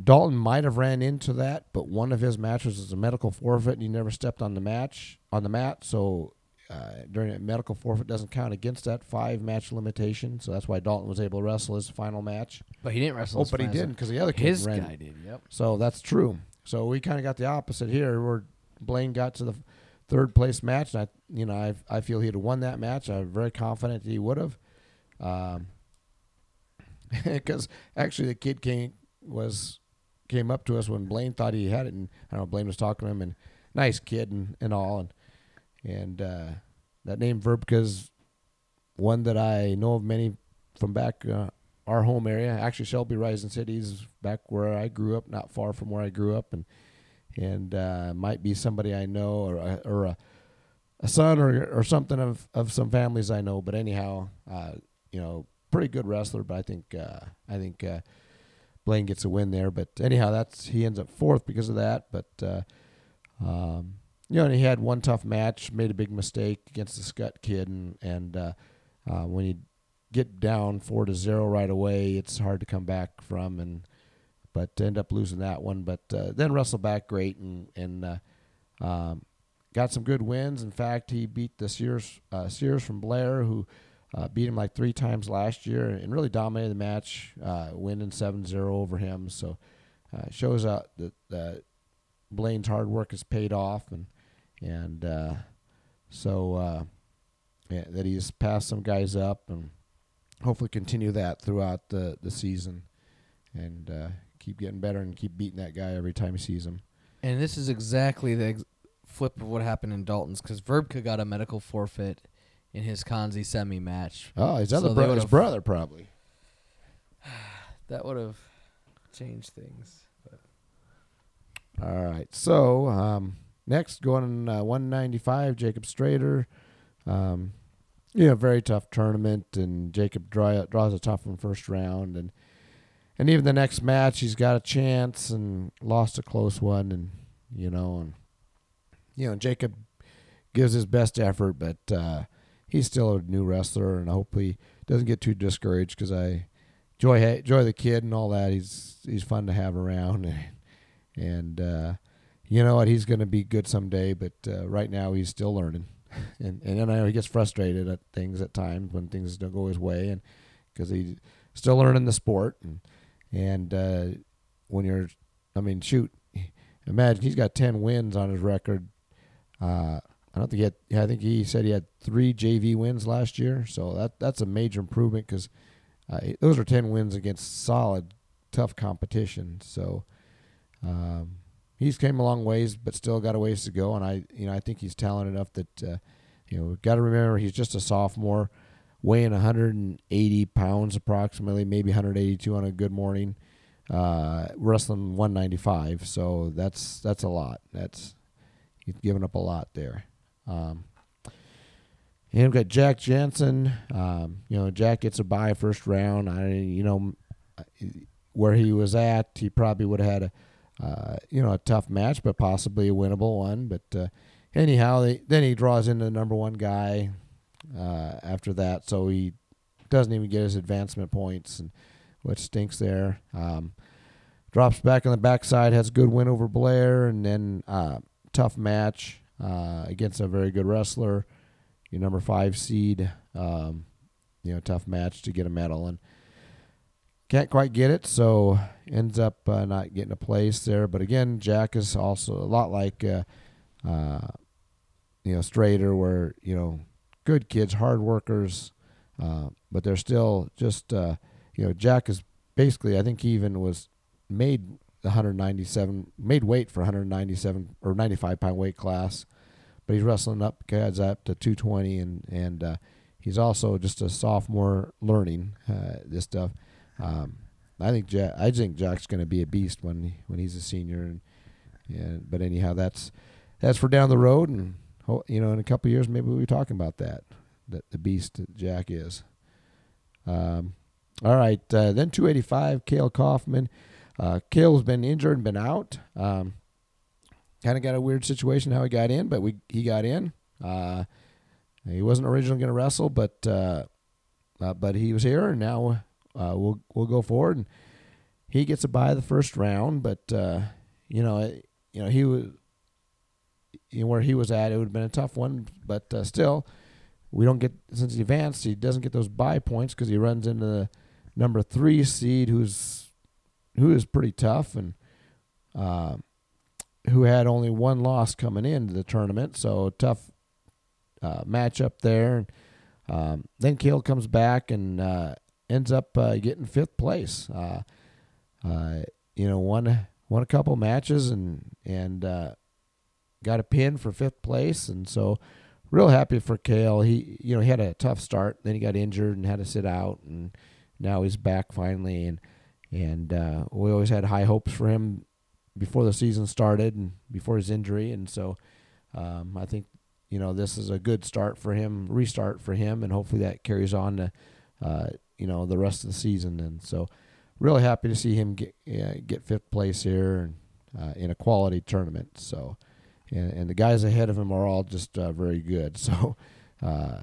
Dalton might have ran into that, but one of his matches was a medical forfeit, and he never stepped on the match on the mat. So uh, during a medical forfeit doesn't count against that five match limitation. So that's why Dalton was able to wrestle his final match. But he didn't wrestle. Oh, his but he didn't because the other kid His ran. guy did. Yep. So that's true. So we kind of got the opposite here, where Blaine got to the third place match, and I, you know, I I feel he'd have won that match. I'm very confident that he would have, because actually the kid came was came up to us when Blaine thought he had it, and I don't know Blaine was talking to him, and nice kid and, and all, and and uh, that name Verbka's one that I know of many from back uh, our home area. Actually, Shelby Rising Cities, back where I grew up, not far from where I grew up, and and uh, might be somebody I know or a, or a, a son or or something of of some families I know. But anyhow, uh, you know, pretty good wrestler. But I think uh, I think uh, Blaine gets a win there. But anyhow, that's he ends up fourth because of that. But uh, um, you know, and he had one tough match, made a big mistake against the Skutt kid, and and uh, uh, when you get down four to zero right away, it's hard to come back from, and but end up losing that one. But uh, then wrestled back great and and uh, um, got some good wins. In fact, he beat the Sears uh, Sears from Blair, who uh, beat him like three times last year, and really dominated the match, winning 7-0 over him. So shows out that that Blaine's hard work has paid off, and and uh, so uh, yeah, that he's passed some guys up, and hopefully continue that throughout the the season, and uh, keep getting better and keep beating that guy every time he sees him. And this is exactly the ex- flip of what happened in Dalton's because Verbka got a medical forfeit in his consi semi match. Oh, his So other they bro- his brother probably. That would have changed things. All right. So um, next, going uh, 195, Jacob Strader. Um, know, very tough tournament, and Jacob draw, draws a tough one first round, and and even the next match, he's got a chance and lost a close one, and you know, and you know, Jacob gives his best effort, but uh, he's still a new wrestler, and hopefully he doesn't get too discouraged because I enjoy enjoy the kid and all that. He's he's fun to have around, and and uh, you know what, he's going to be good someday. But uh, right now, he's still learning, and and then I know he gets frustrated at things at times when things don't go his way, and because he's still learning the sport, and and uh, when you're, I mean, shoot, imagine he's got ten wins on his record. Uh, I don't think he had. I think he said he had three JV wins last year, so that that's a major improvement because uh, those are ten wins against solid, tough competition. So um, he's came a long ways, but still got a ways to go. And I, you know, I think he's talented enough that uh, you know, got to remember he's just a sophomore, weighing 180 pounds approximately, maybe 182 on a good morning. Uh, wrestling 195, so that's that's a lot. That's he's given up a lot there. Um, and we've got Jack Jensen. Um, you know, Jack gets a bye first round. I, you know, where he was at, he probably would have had a, uh, you know, a tough match, but possibly a winnable one. But uh, anyhow, they, then he draws in the number one guy uh, after that, so he doesn't even get his advancement points, and which stinks there. Um, drops back on the backside, has a good win over Blair, and then uh, tough match uh, against a very good wrestler, your number five seed. Um, you know, tough match to get a medal, and can't quite get it, so ends up uh, not getting a place there. But again, Jack is also a lot like, uh, uh, you know, Strader, where you know, good kids, hard workers. uh, but they're still just uh, you know Jack is basically I think he even was made 197 made weight for 197 or 95 pound weight class, but he's wrestling up guys up to 220 and and uh, he's also just a sophomore learning this stuff. Um, I think Jack, I think Jack's going to be a beast when he, when he's a senior, and, and but anyhow, that's that's for down the road, and you know, in a couple years, maybe we'll be talking about that, that the beast that Jack is. Um, all right, uh, then 285, Cale Kaufman. Uh, Cale's been injured and been out. Um, kind of got a weird situation how he got in, but we he got in. Uh, he wasn't originally going to wrestle, but uh, uh, but he was here, and now uh, we'll we'll go forward. And he gets a bye the first round, but uh, you know you know he was you know, where he was at. It would have been a tough one, but uh, still, we don't get since he advanced. He doesn't get those bye points because he runs into the number three seed, who's who is pretty tough and uh, who had only one loss coming into the tournament. So tough uh, matchup there. And um, then Cale comes back and uh, ends up uh, getting fifth place. Uh, uh, you know, won won a couple matches and and uh, got a pin for fifth place, and so real happy for Cale. He you know he had a tough start, then he got injured and had to sit out, and now he's back finally, and and we always had high hopes for him before the season started and before his injury, and so um, I think you know this is a good start for him, restart for him, and hopefully that carries on to uh, you know the rest of the season. And so, really happy to see him get uh, get fifth place here uh, in a quality tournament. So, and, and the guys ahead of him are all just uh, very good. So, uh,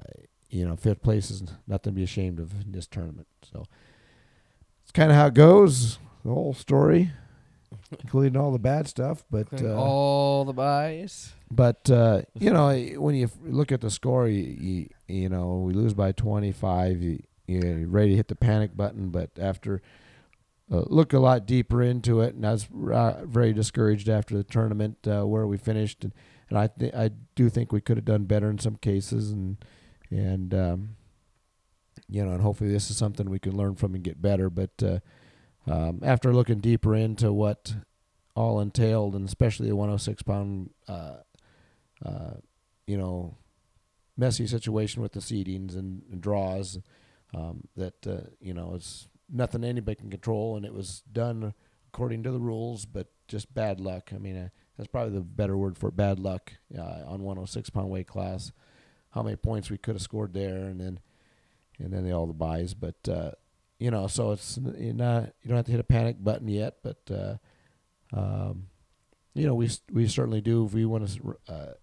you know, fifth place is nothing to be ashamed of in this tournament. So, it's kind of how it goes. The whole story including all the bad stuff. But uh, all the byes. But uh, you know, when you look at the score, you, you, you know we lose by 25. You, you're ready to hit the panic button, but after uh, look a lot deeper into it, and I was uh, very discouraged after the tournament uh, where we finished, and, and I th- I do think we could have done better in some cases, and and um, you know, and hopefully this is something we can learn from and get better. But uh, um, after looking deeper into what all entailed, and especially the 106 pound, uh, uh, you know, messy situation with the seedings and, and draws, um, that uh, you know it's nothing anybody can control, and it was done according to the rules, but just bad luck. I mean, uh, that's probably the better word for bad luck uh, on 106 pound weight class. How many points we could have scored there, and then and then the, all the byes, but uh, you know, so it's you're not you don't have to hit a panic button yet, but uh, um, you know we we certainly do if we want to uh,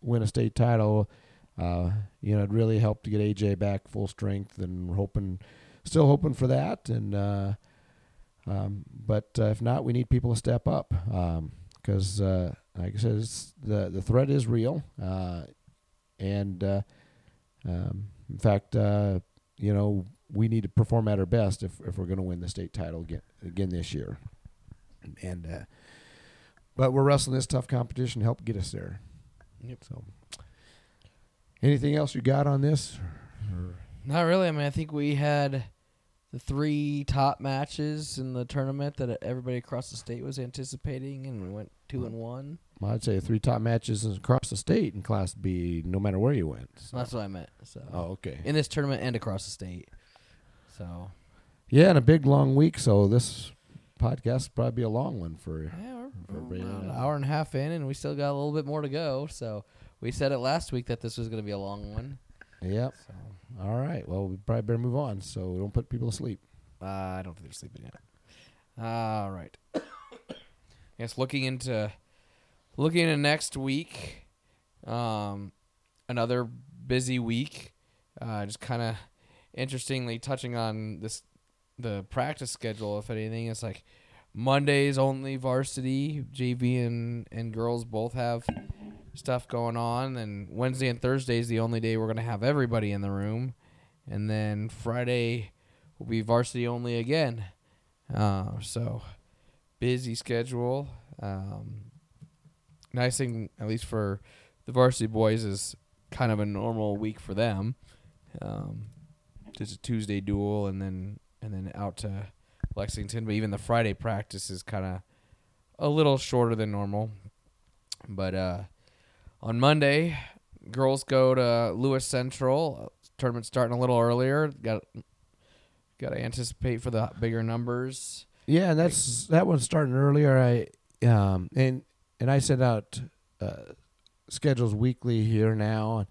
win a state title. Uh, you know, it really helped to get AJ back full strength, and we're hoping, still hoping for that. And uh, um, but uh, if not, we need people to step up because, um, uh, like I said, the the threat is real, uh, and uh, um, in fact, uh, you know, we need to perform at our best if, if we're going to win the state title again, again this year. And uh, but we're wrestling this tough competition to help get us there. Yep. So, anything else you got on this? Not really. I mean, I think we had the three top matches in the tournament that everybody across the state was anticipating, and we went two and one. Well, I'd say three top matches across the state in Class B, no matter where you went. So. That's what I meant. So. Oh, okay. In this tournament and across the state. So. Yeah, and a big long week. So this podcast will probably be a long one for yeah, we're, for an hour and a half in, and we still got a little bit more to go. So we said it last week that this was going to be a long one. Yep. So. All right. Well, we probably better move on so we don't put people to sleep. Uh, I don't think they're sleeping yet. All right. yes, looking into looking into next week, um, another busy week. Uh, just kind of interestingly touching on this the practice schedule. If anything, it's like Mondays only varsity, JV and and girls both have stuff going on. And Wednesday and Thursday is the only day we're gonna have everybody in the room, and then Friday will be varsity only again. Uh, so busy schedule. Um, nice thing, at least for the varsity boys, is kind of a normal week for them. Um, just a Tuesday dual, and then and then out to Lexington. But even the Friday practice is kind of a little shorter than normal. But uh, on Monday, girls go to Lewis Central. Tournament starting a little earlier. Got got to anticipate for the bigger numbers. Yeah, and that's that one's starting earlier. I um and and I send out uh, schedules weekly here now,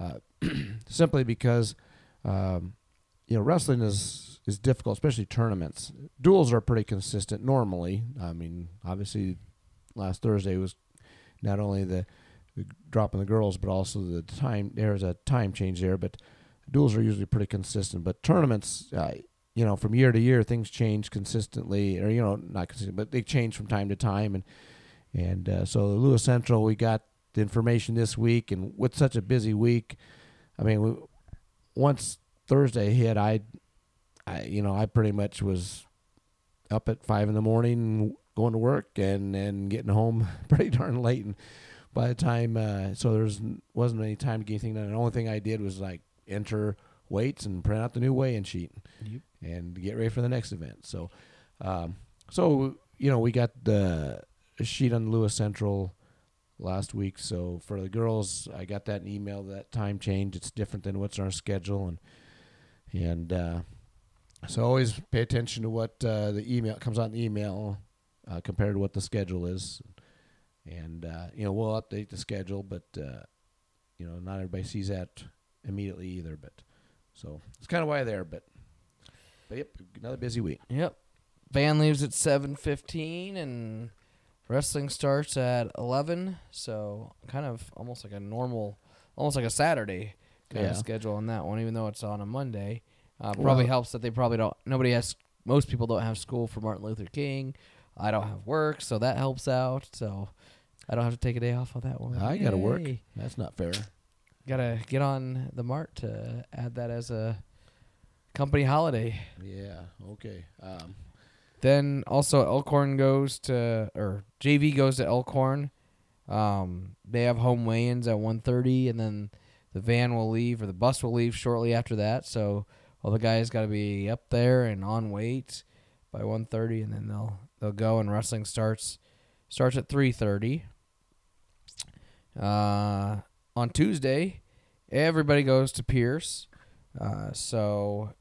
uh, simply because um, you know wrestling is is difficult, especially tournaments. Duals are pretty consistent normally. I mean, obviously, last Thursday was not only the, the drop in the girls, but also the time. There's a time change there, but duals are usually pretty consistent. But tournaments, uh, you know, from year to year, things change consistently, or you know, not consistent, but they change from time to time. And and uh, so Lewis Central, we got the information this week, and with such a busy week, I mean, we, once Thursday hit, I, I, you know, I pretty much was up at five in the morning, going to work, and and getting home pretty darn late. And by the time, uh, so there's wasn't any time to get anything done. The only thing I did was like enter weights and print out the new weigh-in sheet Yep. and get ready for the next event. So, um, so you know, we got the sheet on Lewis Central last week. So for the girls, I got that in email. That time change, it's different than what's on our schedule, and and uh, so always pay attention to what uh, the email comes out in the email uh, compared to what the schedule is, and uh, you know we'll update the schedule, but uh, you know not everybody sees that immediately either. But so it's kind of why there, but. But yep, another busy week. Yep. Van leaves at seven fifteen, and wrestling starts at eleven. So kind of almost like a normal, almost like a Saturday kind Yeah. of schedule on that one, even though it's on a Monday. Uh, probably Well- helps that they probably don't. Nobody has. Most people don't have school for Martin Luther King. I don't have work, so that helps out. So I don't have to take a day off on that one. I gotta work. Yay. That's not fair. Gotta get on the Mart to add that as a company holiday. Yeah. Okay. Um, Then also Elkhorn goes to or JV goes to Elkhorn. Um, they have home weigh-ins at 1:30, and then the van will leave or the bus will leave shortly after that. So all the guys got to be up there and on weight by 1:30, and then they'll they'll go and wrestling starts starts at 3:30. Uh, on Tuesday, everybody goes to Pierce. Uh, so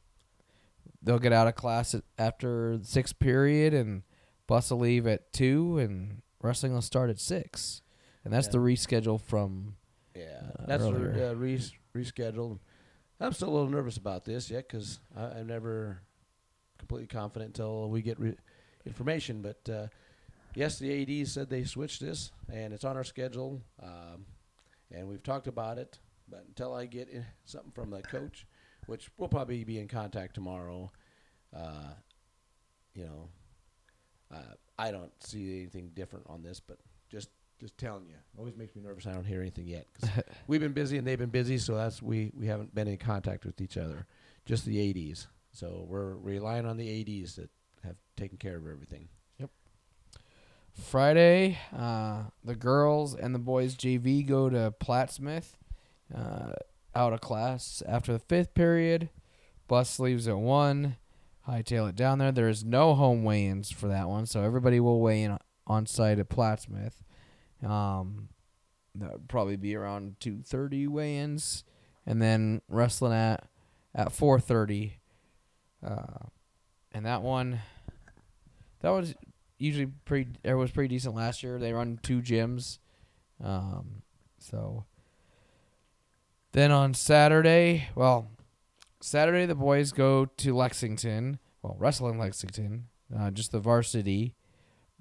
they'll get out of class at, after the sixth period, and bus will leave at two, and wrestling will start at six. And that's Yeah. the reschedule from yeah. Uh, That's re- uh, re- rescheduled. I'm still a little nervous about this yet because I'm never completely confident until we get re- information. But uh, yes, the ADs said they switched this, and it's on our schedule, um, and we've talked about it. But until I get in something from the coach, which we'll probably be in contact tomorrow, uh, you know, uh, I don't see anything different on this. But just just telling you, always makes me nervous. I don't hear anything yet. 'cause we've been busy and they've been busy, so that's we we haven't been in contact with each other. Just the ADs. So we're relying on the ADs that have taken care of everything. Friday. Uh, the girls and the boys JV go to Plattsmouth, uh, out of class after the fifth period. Bus leaves at one. Hightail it down there. There is no home weigh-ins for that one, so everybody will weigh in on site at Plattsmouth. Um, that would probably be around two thirty weigh-ins, and then wrestling at at four thirty. Uh, and that one, that was usually pretty. It was pretty decent last year. They run two gyms, um, so. Then on Saturday, well, Saturday the boys go to Lexington. Well, wrestle in Lexington, uh, just the varsity,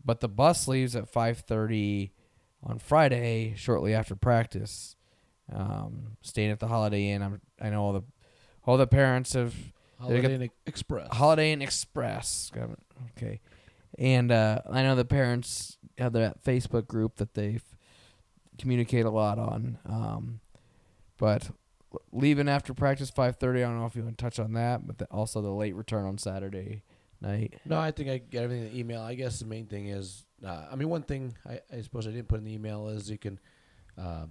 but the bus leaves at five thirty on Friday, shortly after practice. Um, staying at the Holiday Inn. I'm, I know all the all the parents have Holiday Inn Express. Holiday Inn Express. Okay. And uh, I know the parents have that Facebook group that they communicate a lot on. Um, but leaving after practice 5:30. I don't know if you want to touch on that, but the, also the late return on Saturday night. No, I think I get everything in the email. I guess the main thing is, uh, I mean, one thing I, I suppose I didn't put in the email is you can, uh,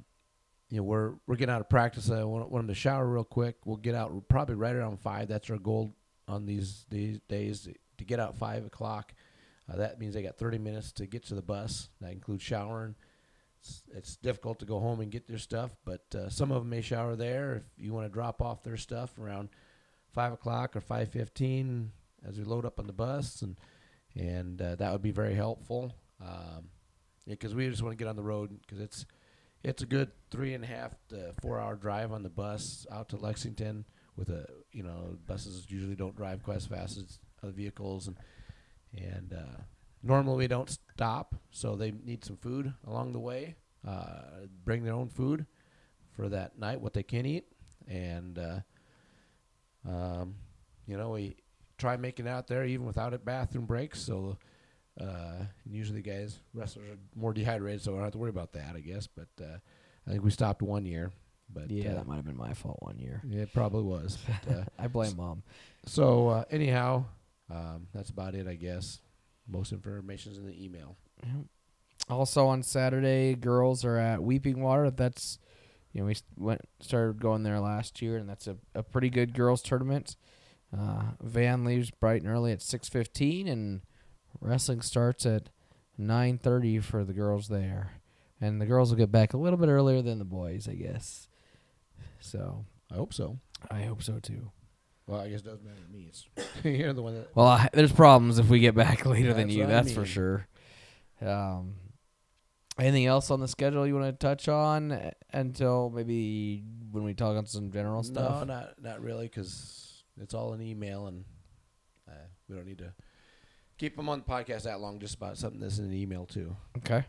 you know, we're we're getting out of practice. I want, want them to shower real quick. We'll get out probably right around five. That's our goal on these these days to get out five o'clock. Uh, that means they got 30 minutes to get to the bus. That includes showering. It's, it's difficult to go home and get their stuff, but uh, some of them may shower there. If you want to drop off their stuff around five o'clock or 5:15 as we load up on the bus, and and uh, that would be very helpful. Um, because we just want to get on the road because it's it's a good three and a half to four hour drive on the bus out to Lexington. With a you know buses usually don't drive quite as fast as other vehicles, and and uh, normally we don't stop, so they need some food along the way. Uh, bring their own food for that night, what they can eat, and uh, um, you know we try making it out there even without it bathroom breaks. So uh, usually, guys wrestlers are more dehydrated, so I don't have to worry about that, I guess. But uh, I think we stopped one year. But yeah, uh, that might have been my fault one year. it probably was. But, uh, I blame mom. so uh, anyhow, um, that's about it, I guess. Most information's in the email. Also on Saturday, girls are at Weeping Water. That's you know we went started going there last year, and that's a, a pretty good girls tournament. Uh, van leaves bright and early at six fifteen, and wrestling starts at nine thirty for the girls there. And the girls will get back a little bit earlier than the boys, I guess. So I hope so. I hope so too. Well, I guess it doesn't matter to me. It's you're the one that. Well, I, there's problems if we get back later than That's you. what I That's for mean. sure. Um, anything else on the schedule you want to touch on uh, until maybe when we talk on some general stuff? No, not not really, because it's all an email, and uh, we don't need to keep them on the podcast that long. Just about something that's in an email too. Okay.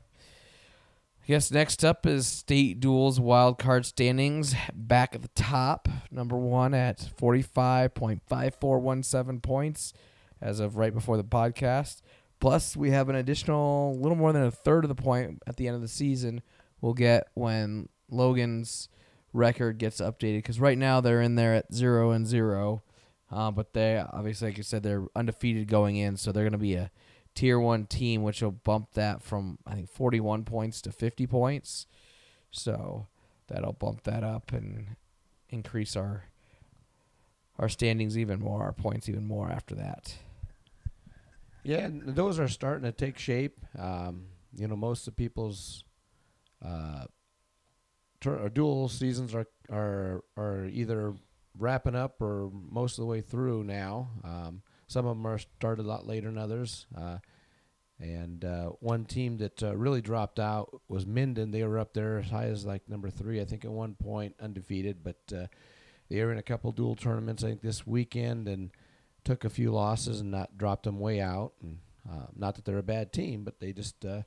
Guess next up is state duals wild card standings. Back at the top, number one at forty five point five four one seven points as of right before the podcast. Plus, we have an additional little more than a third of the point at the end of the season we'll get when Logan's record gets updated. Because right now they're in there at zero and zero, uh, but they obviously, like I said, they're undefeated going in, so they're going to be a tier one team, which will bump that from I think 41 points to 50 points. So that'll bump that up and increase our our standings even more, our points even more after that. Yeah, those are starting to take shape. Um, you know, most of people's uh, tur- or dual seasons are are are either wrapping up or most of the way through now. Um, some of them are started a lot later than others. Uh, and uh, one team that uh, really dropped out was Minden. They were up there as high as like number three, I think, at one point, undefeated. But uh, they were in a couple dual tournaments, I think, this weekend, and took a few losses and not dropped them way out. And uh, not that they're a bad team, but they just uh,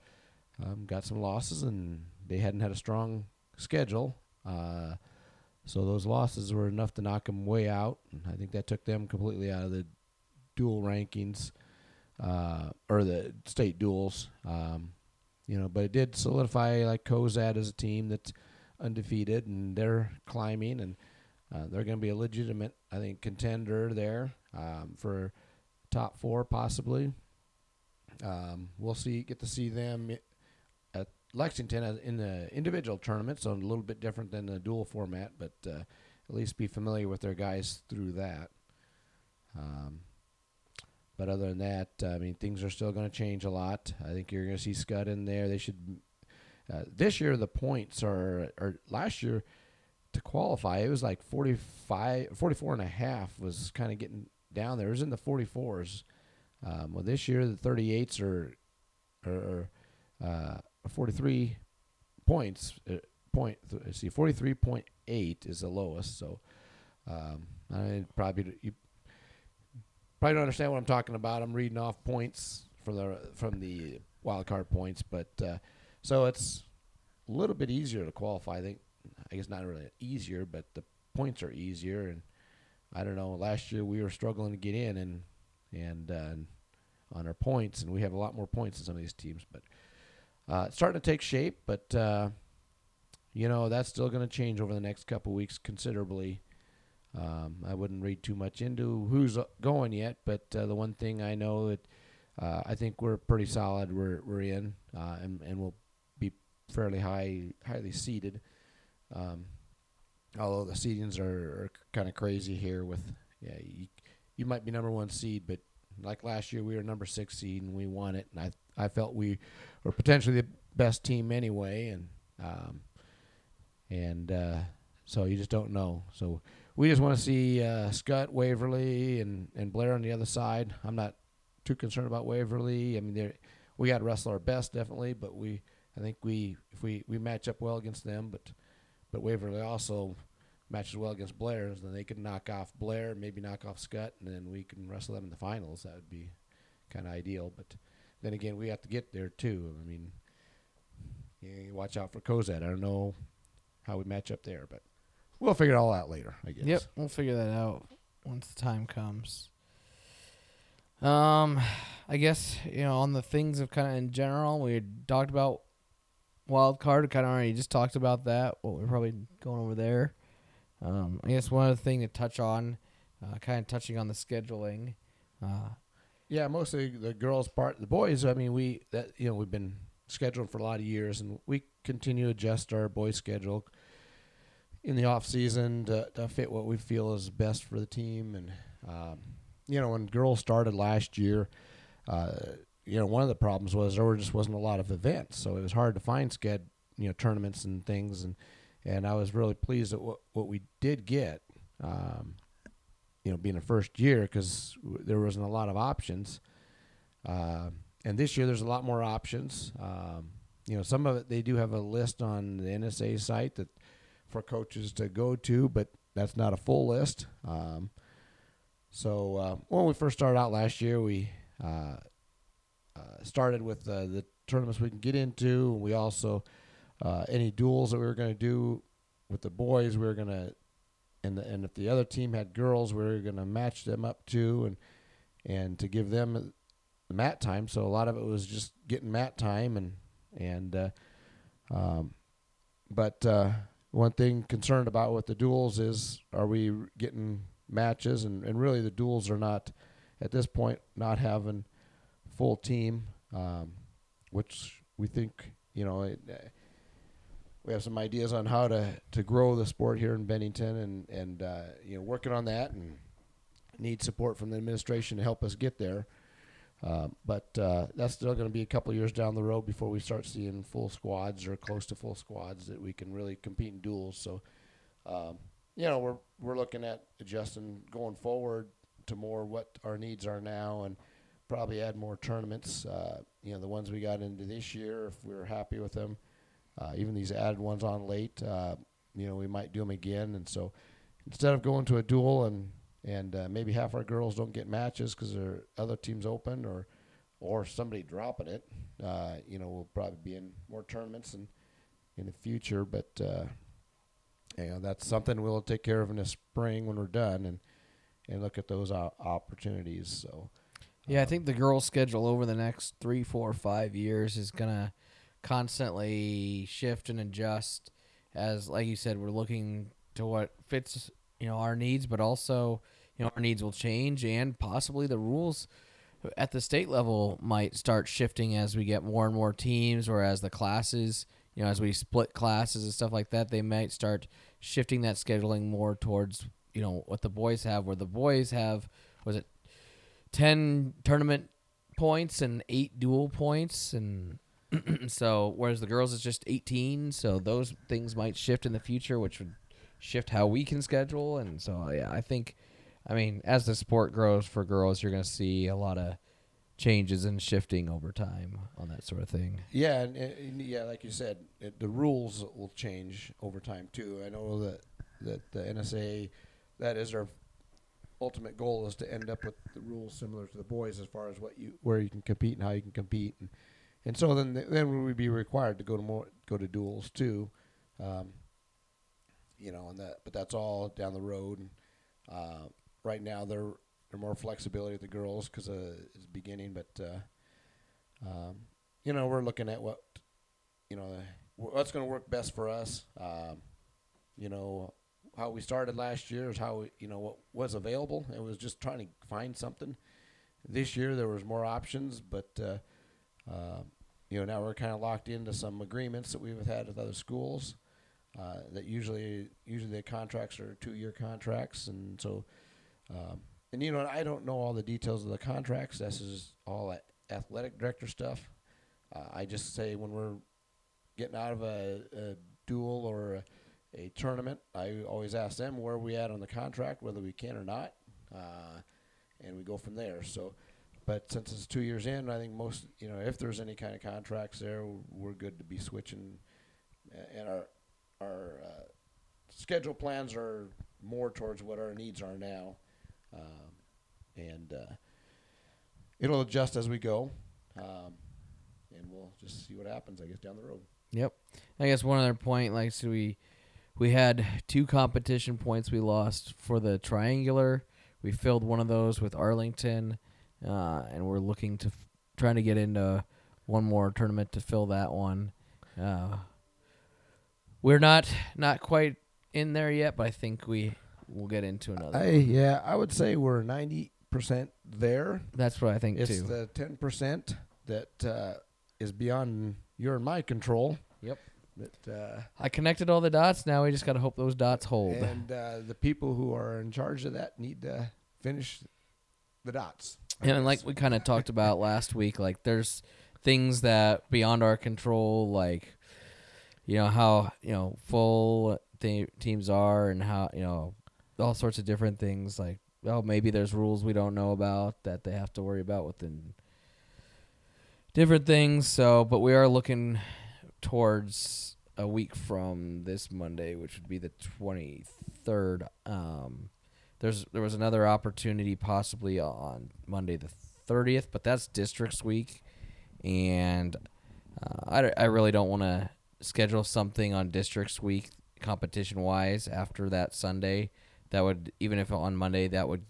um, got some losses and they hadn't had a strong schedule. Uh, so those losses were enough to knock them way out. And I think that took them completely out of the dual rankings uh, or the state duals. Um, you know, but it did solidify like Cozad as a team that's undefeated and they're climbing and uh, they're going to be a legitimate, I think, contender there um, for top four possibly. Um, we'll see, get to see them at Lexington in the individual tournament, so a little bit different than the dual format, but uh, at least be familiar with their guys through that. Um, but other than that, I mean, things are still going to change a lot. I think you're going to see Skutt in there. They should. Uh, this year, the points are, or last year, to qualify, it was like 45, 44 and a half was kind of getting down there. It was in the 44s. Um, well, this year, the 38s are, are, uh, 43 points. Uh, point, th- see, 43.8 is the lowest. So um, I probably, you probably don't understand what I'm talking about. I'm reading off points from the from the wild card points, but uh, so it's a little bit easier to qualify. I think I guess not really easier, but the points are easier. And I don't know. Last year we were struggling to get in and and uh, on our points, and we have a lot more points than some of these teams. But uh, it's starting to take shape. But uh, you know that's still going to change over the next couple weeks considerably. Um, I wouldn't read too much into who's uh, going yet, but uh, the one thing I know that uh, I think we're pretty solid. We're we're in, uh, and and we'll be fairly high highly seated. Um, although the seedings are, are kind of crazy here with yeah you, you might be number one seed but like last year we were number six seed and we won it and I I felt we were potentially the best team anyway and um, and uh, so you just don't know so we just want to see uh, Skutt Waverly and and Blair on the other side I'm not too concerned about Waverly I mean we got to wrestle our best definitely but we I think we if we we match up well against them but but Waverly also matches well against Blair, and then they could knock off Blair, maybe knock off Skutt, and then we can wrestle them in the finals. That would be kind of ideal. But then again, we have to get there too. I mean, watch out for Cozad. I don't know how we match up there, but we'll figure it all out later. I guess. Yep, we'll figure that out once the time comes. Um, I guess you know on the things of kind of in general, we talked about wild card. Kind of already just talked about that. What we're probably going over there. Um, I guess one other thing to touch on, uh, kind of touching on the scheduling. Uh, Yeah, mostly the girls' part. The boys, I mean, we that you know we've been scheduled for a lot of years, and we continue to adjust our boys' schedule in the off season to, to fit what we feel is best for the team. And um, you know, when girls started last year, uh, you know, one of the problems was there just wasn't a lot of events, so it was hard to find sched you know tournaments and things. And and I was really pleased at what what we did get. Um, you know, being a first year because w- there wasn't a lot of options. Uh, and this year there's a lot more options. Um, you know, some of it they do have a list on the NSA site that for coaches to go to, but that's not a full list. Um, so uh, when we first started out last year, we uh, uh, started with uh, the tournaments we can get into. We also uh, any duals that we were going to do with the boys, we were going to and the, and if the other team had girls, we were going to match them up too, and and to give them mat time. So a lot of it was just getting mat time, and and uh, um, but one thing concerned about with the duals is are we getting matches, and and really the duals are not at this point not having full team, um, which we think you know. It, uh, we have some ideas on how to, to grow the sport here in Bennington and and uh, you know working on that and need support from the administration to help us get there. Uh, but uh, that's still going to be a couple years down the road before we start seeing full squads or close to full squads that we can really compete in duals. So, um, you know, we're we're looking at adjusting going forward to more what our needs are now and probably add more tournaments. Uh, you know, the ones we got into this year, if we are happy with them. Uh, even these added ones on late, uh, you know, we might do them again. And so instead of going to a dual and and uh, maybe half our girls don't get matches because there are other teams open or or somebody dropping it, uh, you know, we'll probably be in more tournaments and in the future. But uh, you know, that's something we'll take care of in the spring when we're done and and look at those opportunities. So. Yeah, I um, think the girls' schedule over the next three, four, five years is gonna constantly shift and adjust. As like you said, we're looking to what fits you know our needs, but also you know our needs will change, and possibly the rules at the state level might start shifting as we get more and more teams, or as the classes, you know, as we split classes and stuff like that, they might start shifting that scheduling more towards you know what the boys have, where the boys have was it 10 tournament points and 8 dual points? And so whereas the girls is just 18 so those things might shift in the future which would shift how we can schedule. And so yeah i think i mean as the sport grows for girls you're going to see a lot of changes and shifting over time on that sort of thing. Yeah, and, and yeah, like you said, it, the rules will change over time too. I know that that the NSA, that is our ultimate goal, is to end up with the rules similar to the boys as far as what you where you can compete and how you can compete, and and so then then we would be required to go to more go to duals too, um, you know, and that but that's all down the road. And uh, right now they're they're more flexibility with the girls because uh, it's beginning, but. Uh, um, you know, we're looking at what, you know, what's going to work best for us. Um, you know, how we started last year is how, we, you know, what was available. It was just trying to find something. This year there was more options, but, uh, uh, you know, now we're kind of locked into some agreements that we've had with other schools. Uh, that usually usually the contracts are two year contracts, and so um, and you know I don't know all the details of the contracts. This is all athletic director stuff. Uh, I just say when we're getting out of a, a dual or a, a tournament, I always ask them where we at on the contract, whether we can or not, uh, and we go from there. So, but since it's two years in, I think most you know if there's any kind of contracts there, we're good to be switching, and our our uh, schedule plans are more towards what our needs are now, um, and uh, it'll adjust as we go, um, and we'll just see what happens. I guess down the road. Yep. I guess one other point, like so we we had two competition points we lost for the triangular. We filled one of those with Arlington, uh, and we're looking to f- trying to get into one more tournament to fill that one. Uh, we're not not quite in there yet, but I think we will get into another. I yeah, I would say we're ninety percent there. That's what I think It's too. the ten percent that uh, is beyond your and my control. Yep. That uh, I connected all the dots. Now we just got to hope those dots hold. and uh, the people who are in charge of that need to finish the dots. And like we kind of talked about last week, like there's things that beyond our control, like you know how you know full th- teams are, and how you know all sorts of different things. Like oh, maybe there's rules we don't know about that they have to worry about within different things. So, but we are looking towards a week from this Monday, which would be the 23rd. Um, there's there was another opportunity possibly on Monday the 30th, but that's districts week, and uh, I, I really don't want to schedule something on districts week competition wise after that Sunday. That would even if on Monday that would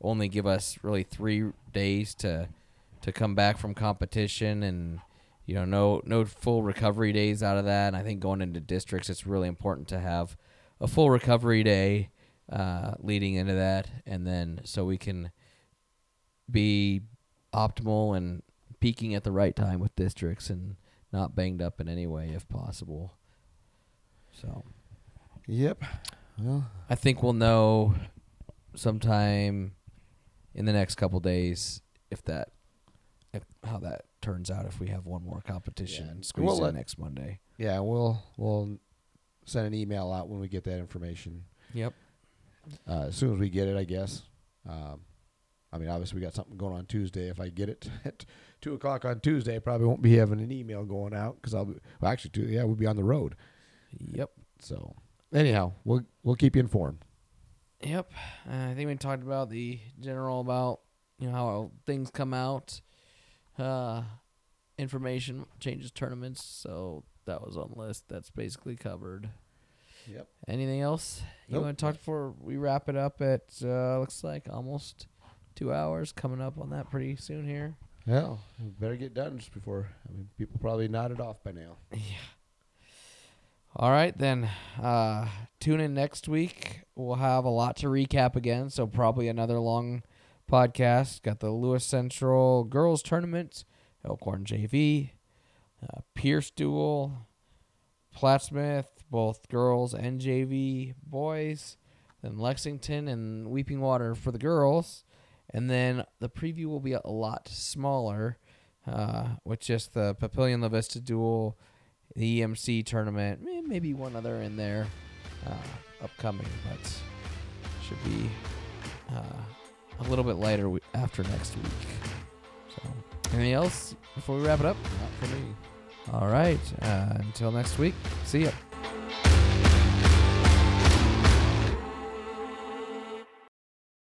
only give us really three days to to come back from competition and you know no no full recovery days out of that. And I think going into districts, it's really important to have a full recovery day uh, leading into that, and then so we can be optimal and peaking at the right time with districts and not banged up in any way if possible. So Yep. Well, I think we'll know sometime in the next couple days if that if, how that turns out if we have one more competition Yeah. squeezed We'll in let- next Monday. yeah, we'll we'll send an email out when we get that information. Yep. Uh, as soon as we get it, I guess. Um, I mean, obviously, we got something going on Tuesday. If I get it at two o'clock on Tuesday, probably won't be having an email going out because I'll be well, actually, two, yeah, we'll be on the road. Yep. So, anyhow, we'll we'll keep you informed. Yep. Uh, I think we talked about the general about you know how things come out, uh, information changes tournaments. So that was on the list. That's basically covered. Yep. Anything else you Nope. want to talk before we wrap it up? At uh, looks like almost two hours coming up on that pretty soon here. Well, better get done just before. I mean, people probably nodded off by now. Yeah. All right, then. Uh, tune in next week. We'll have a lot to recap again, so probably another long podcast. Got the Lewis Central girls tournament, Elkhorn JV, uh, Pierce Dual, Plattsmouth, both girls and JV boys, then Lexington and Weeping Water for the girls, and then the preview will be a lot smaller, uh, with just the Papillion La Vista Dual the EMC tournament, maybe one other in there uh, upcoming, but should be uh, a little bit lighter w- after next week. So, anything else before we wrap it up? Not for me. All right. Uh, until next week. See ya.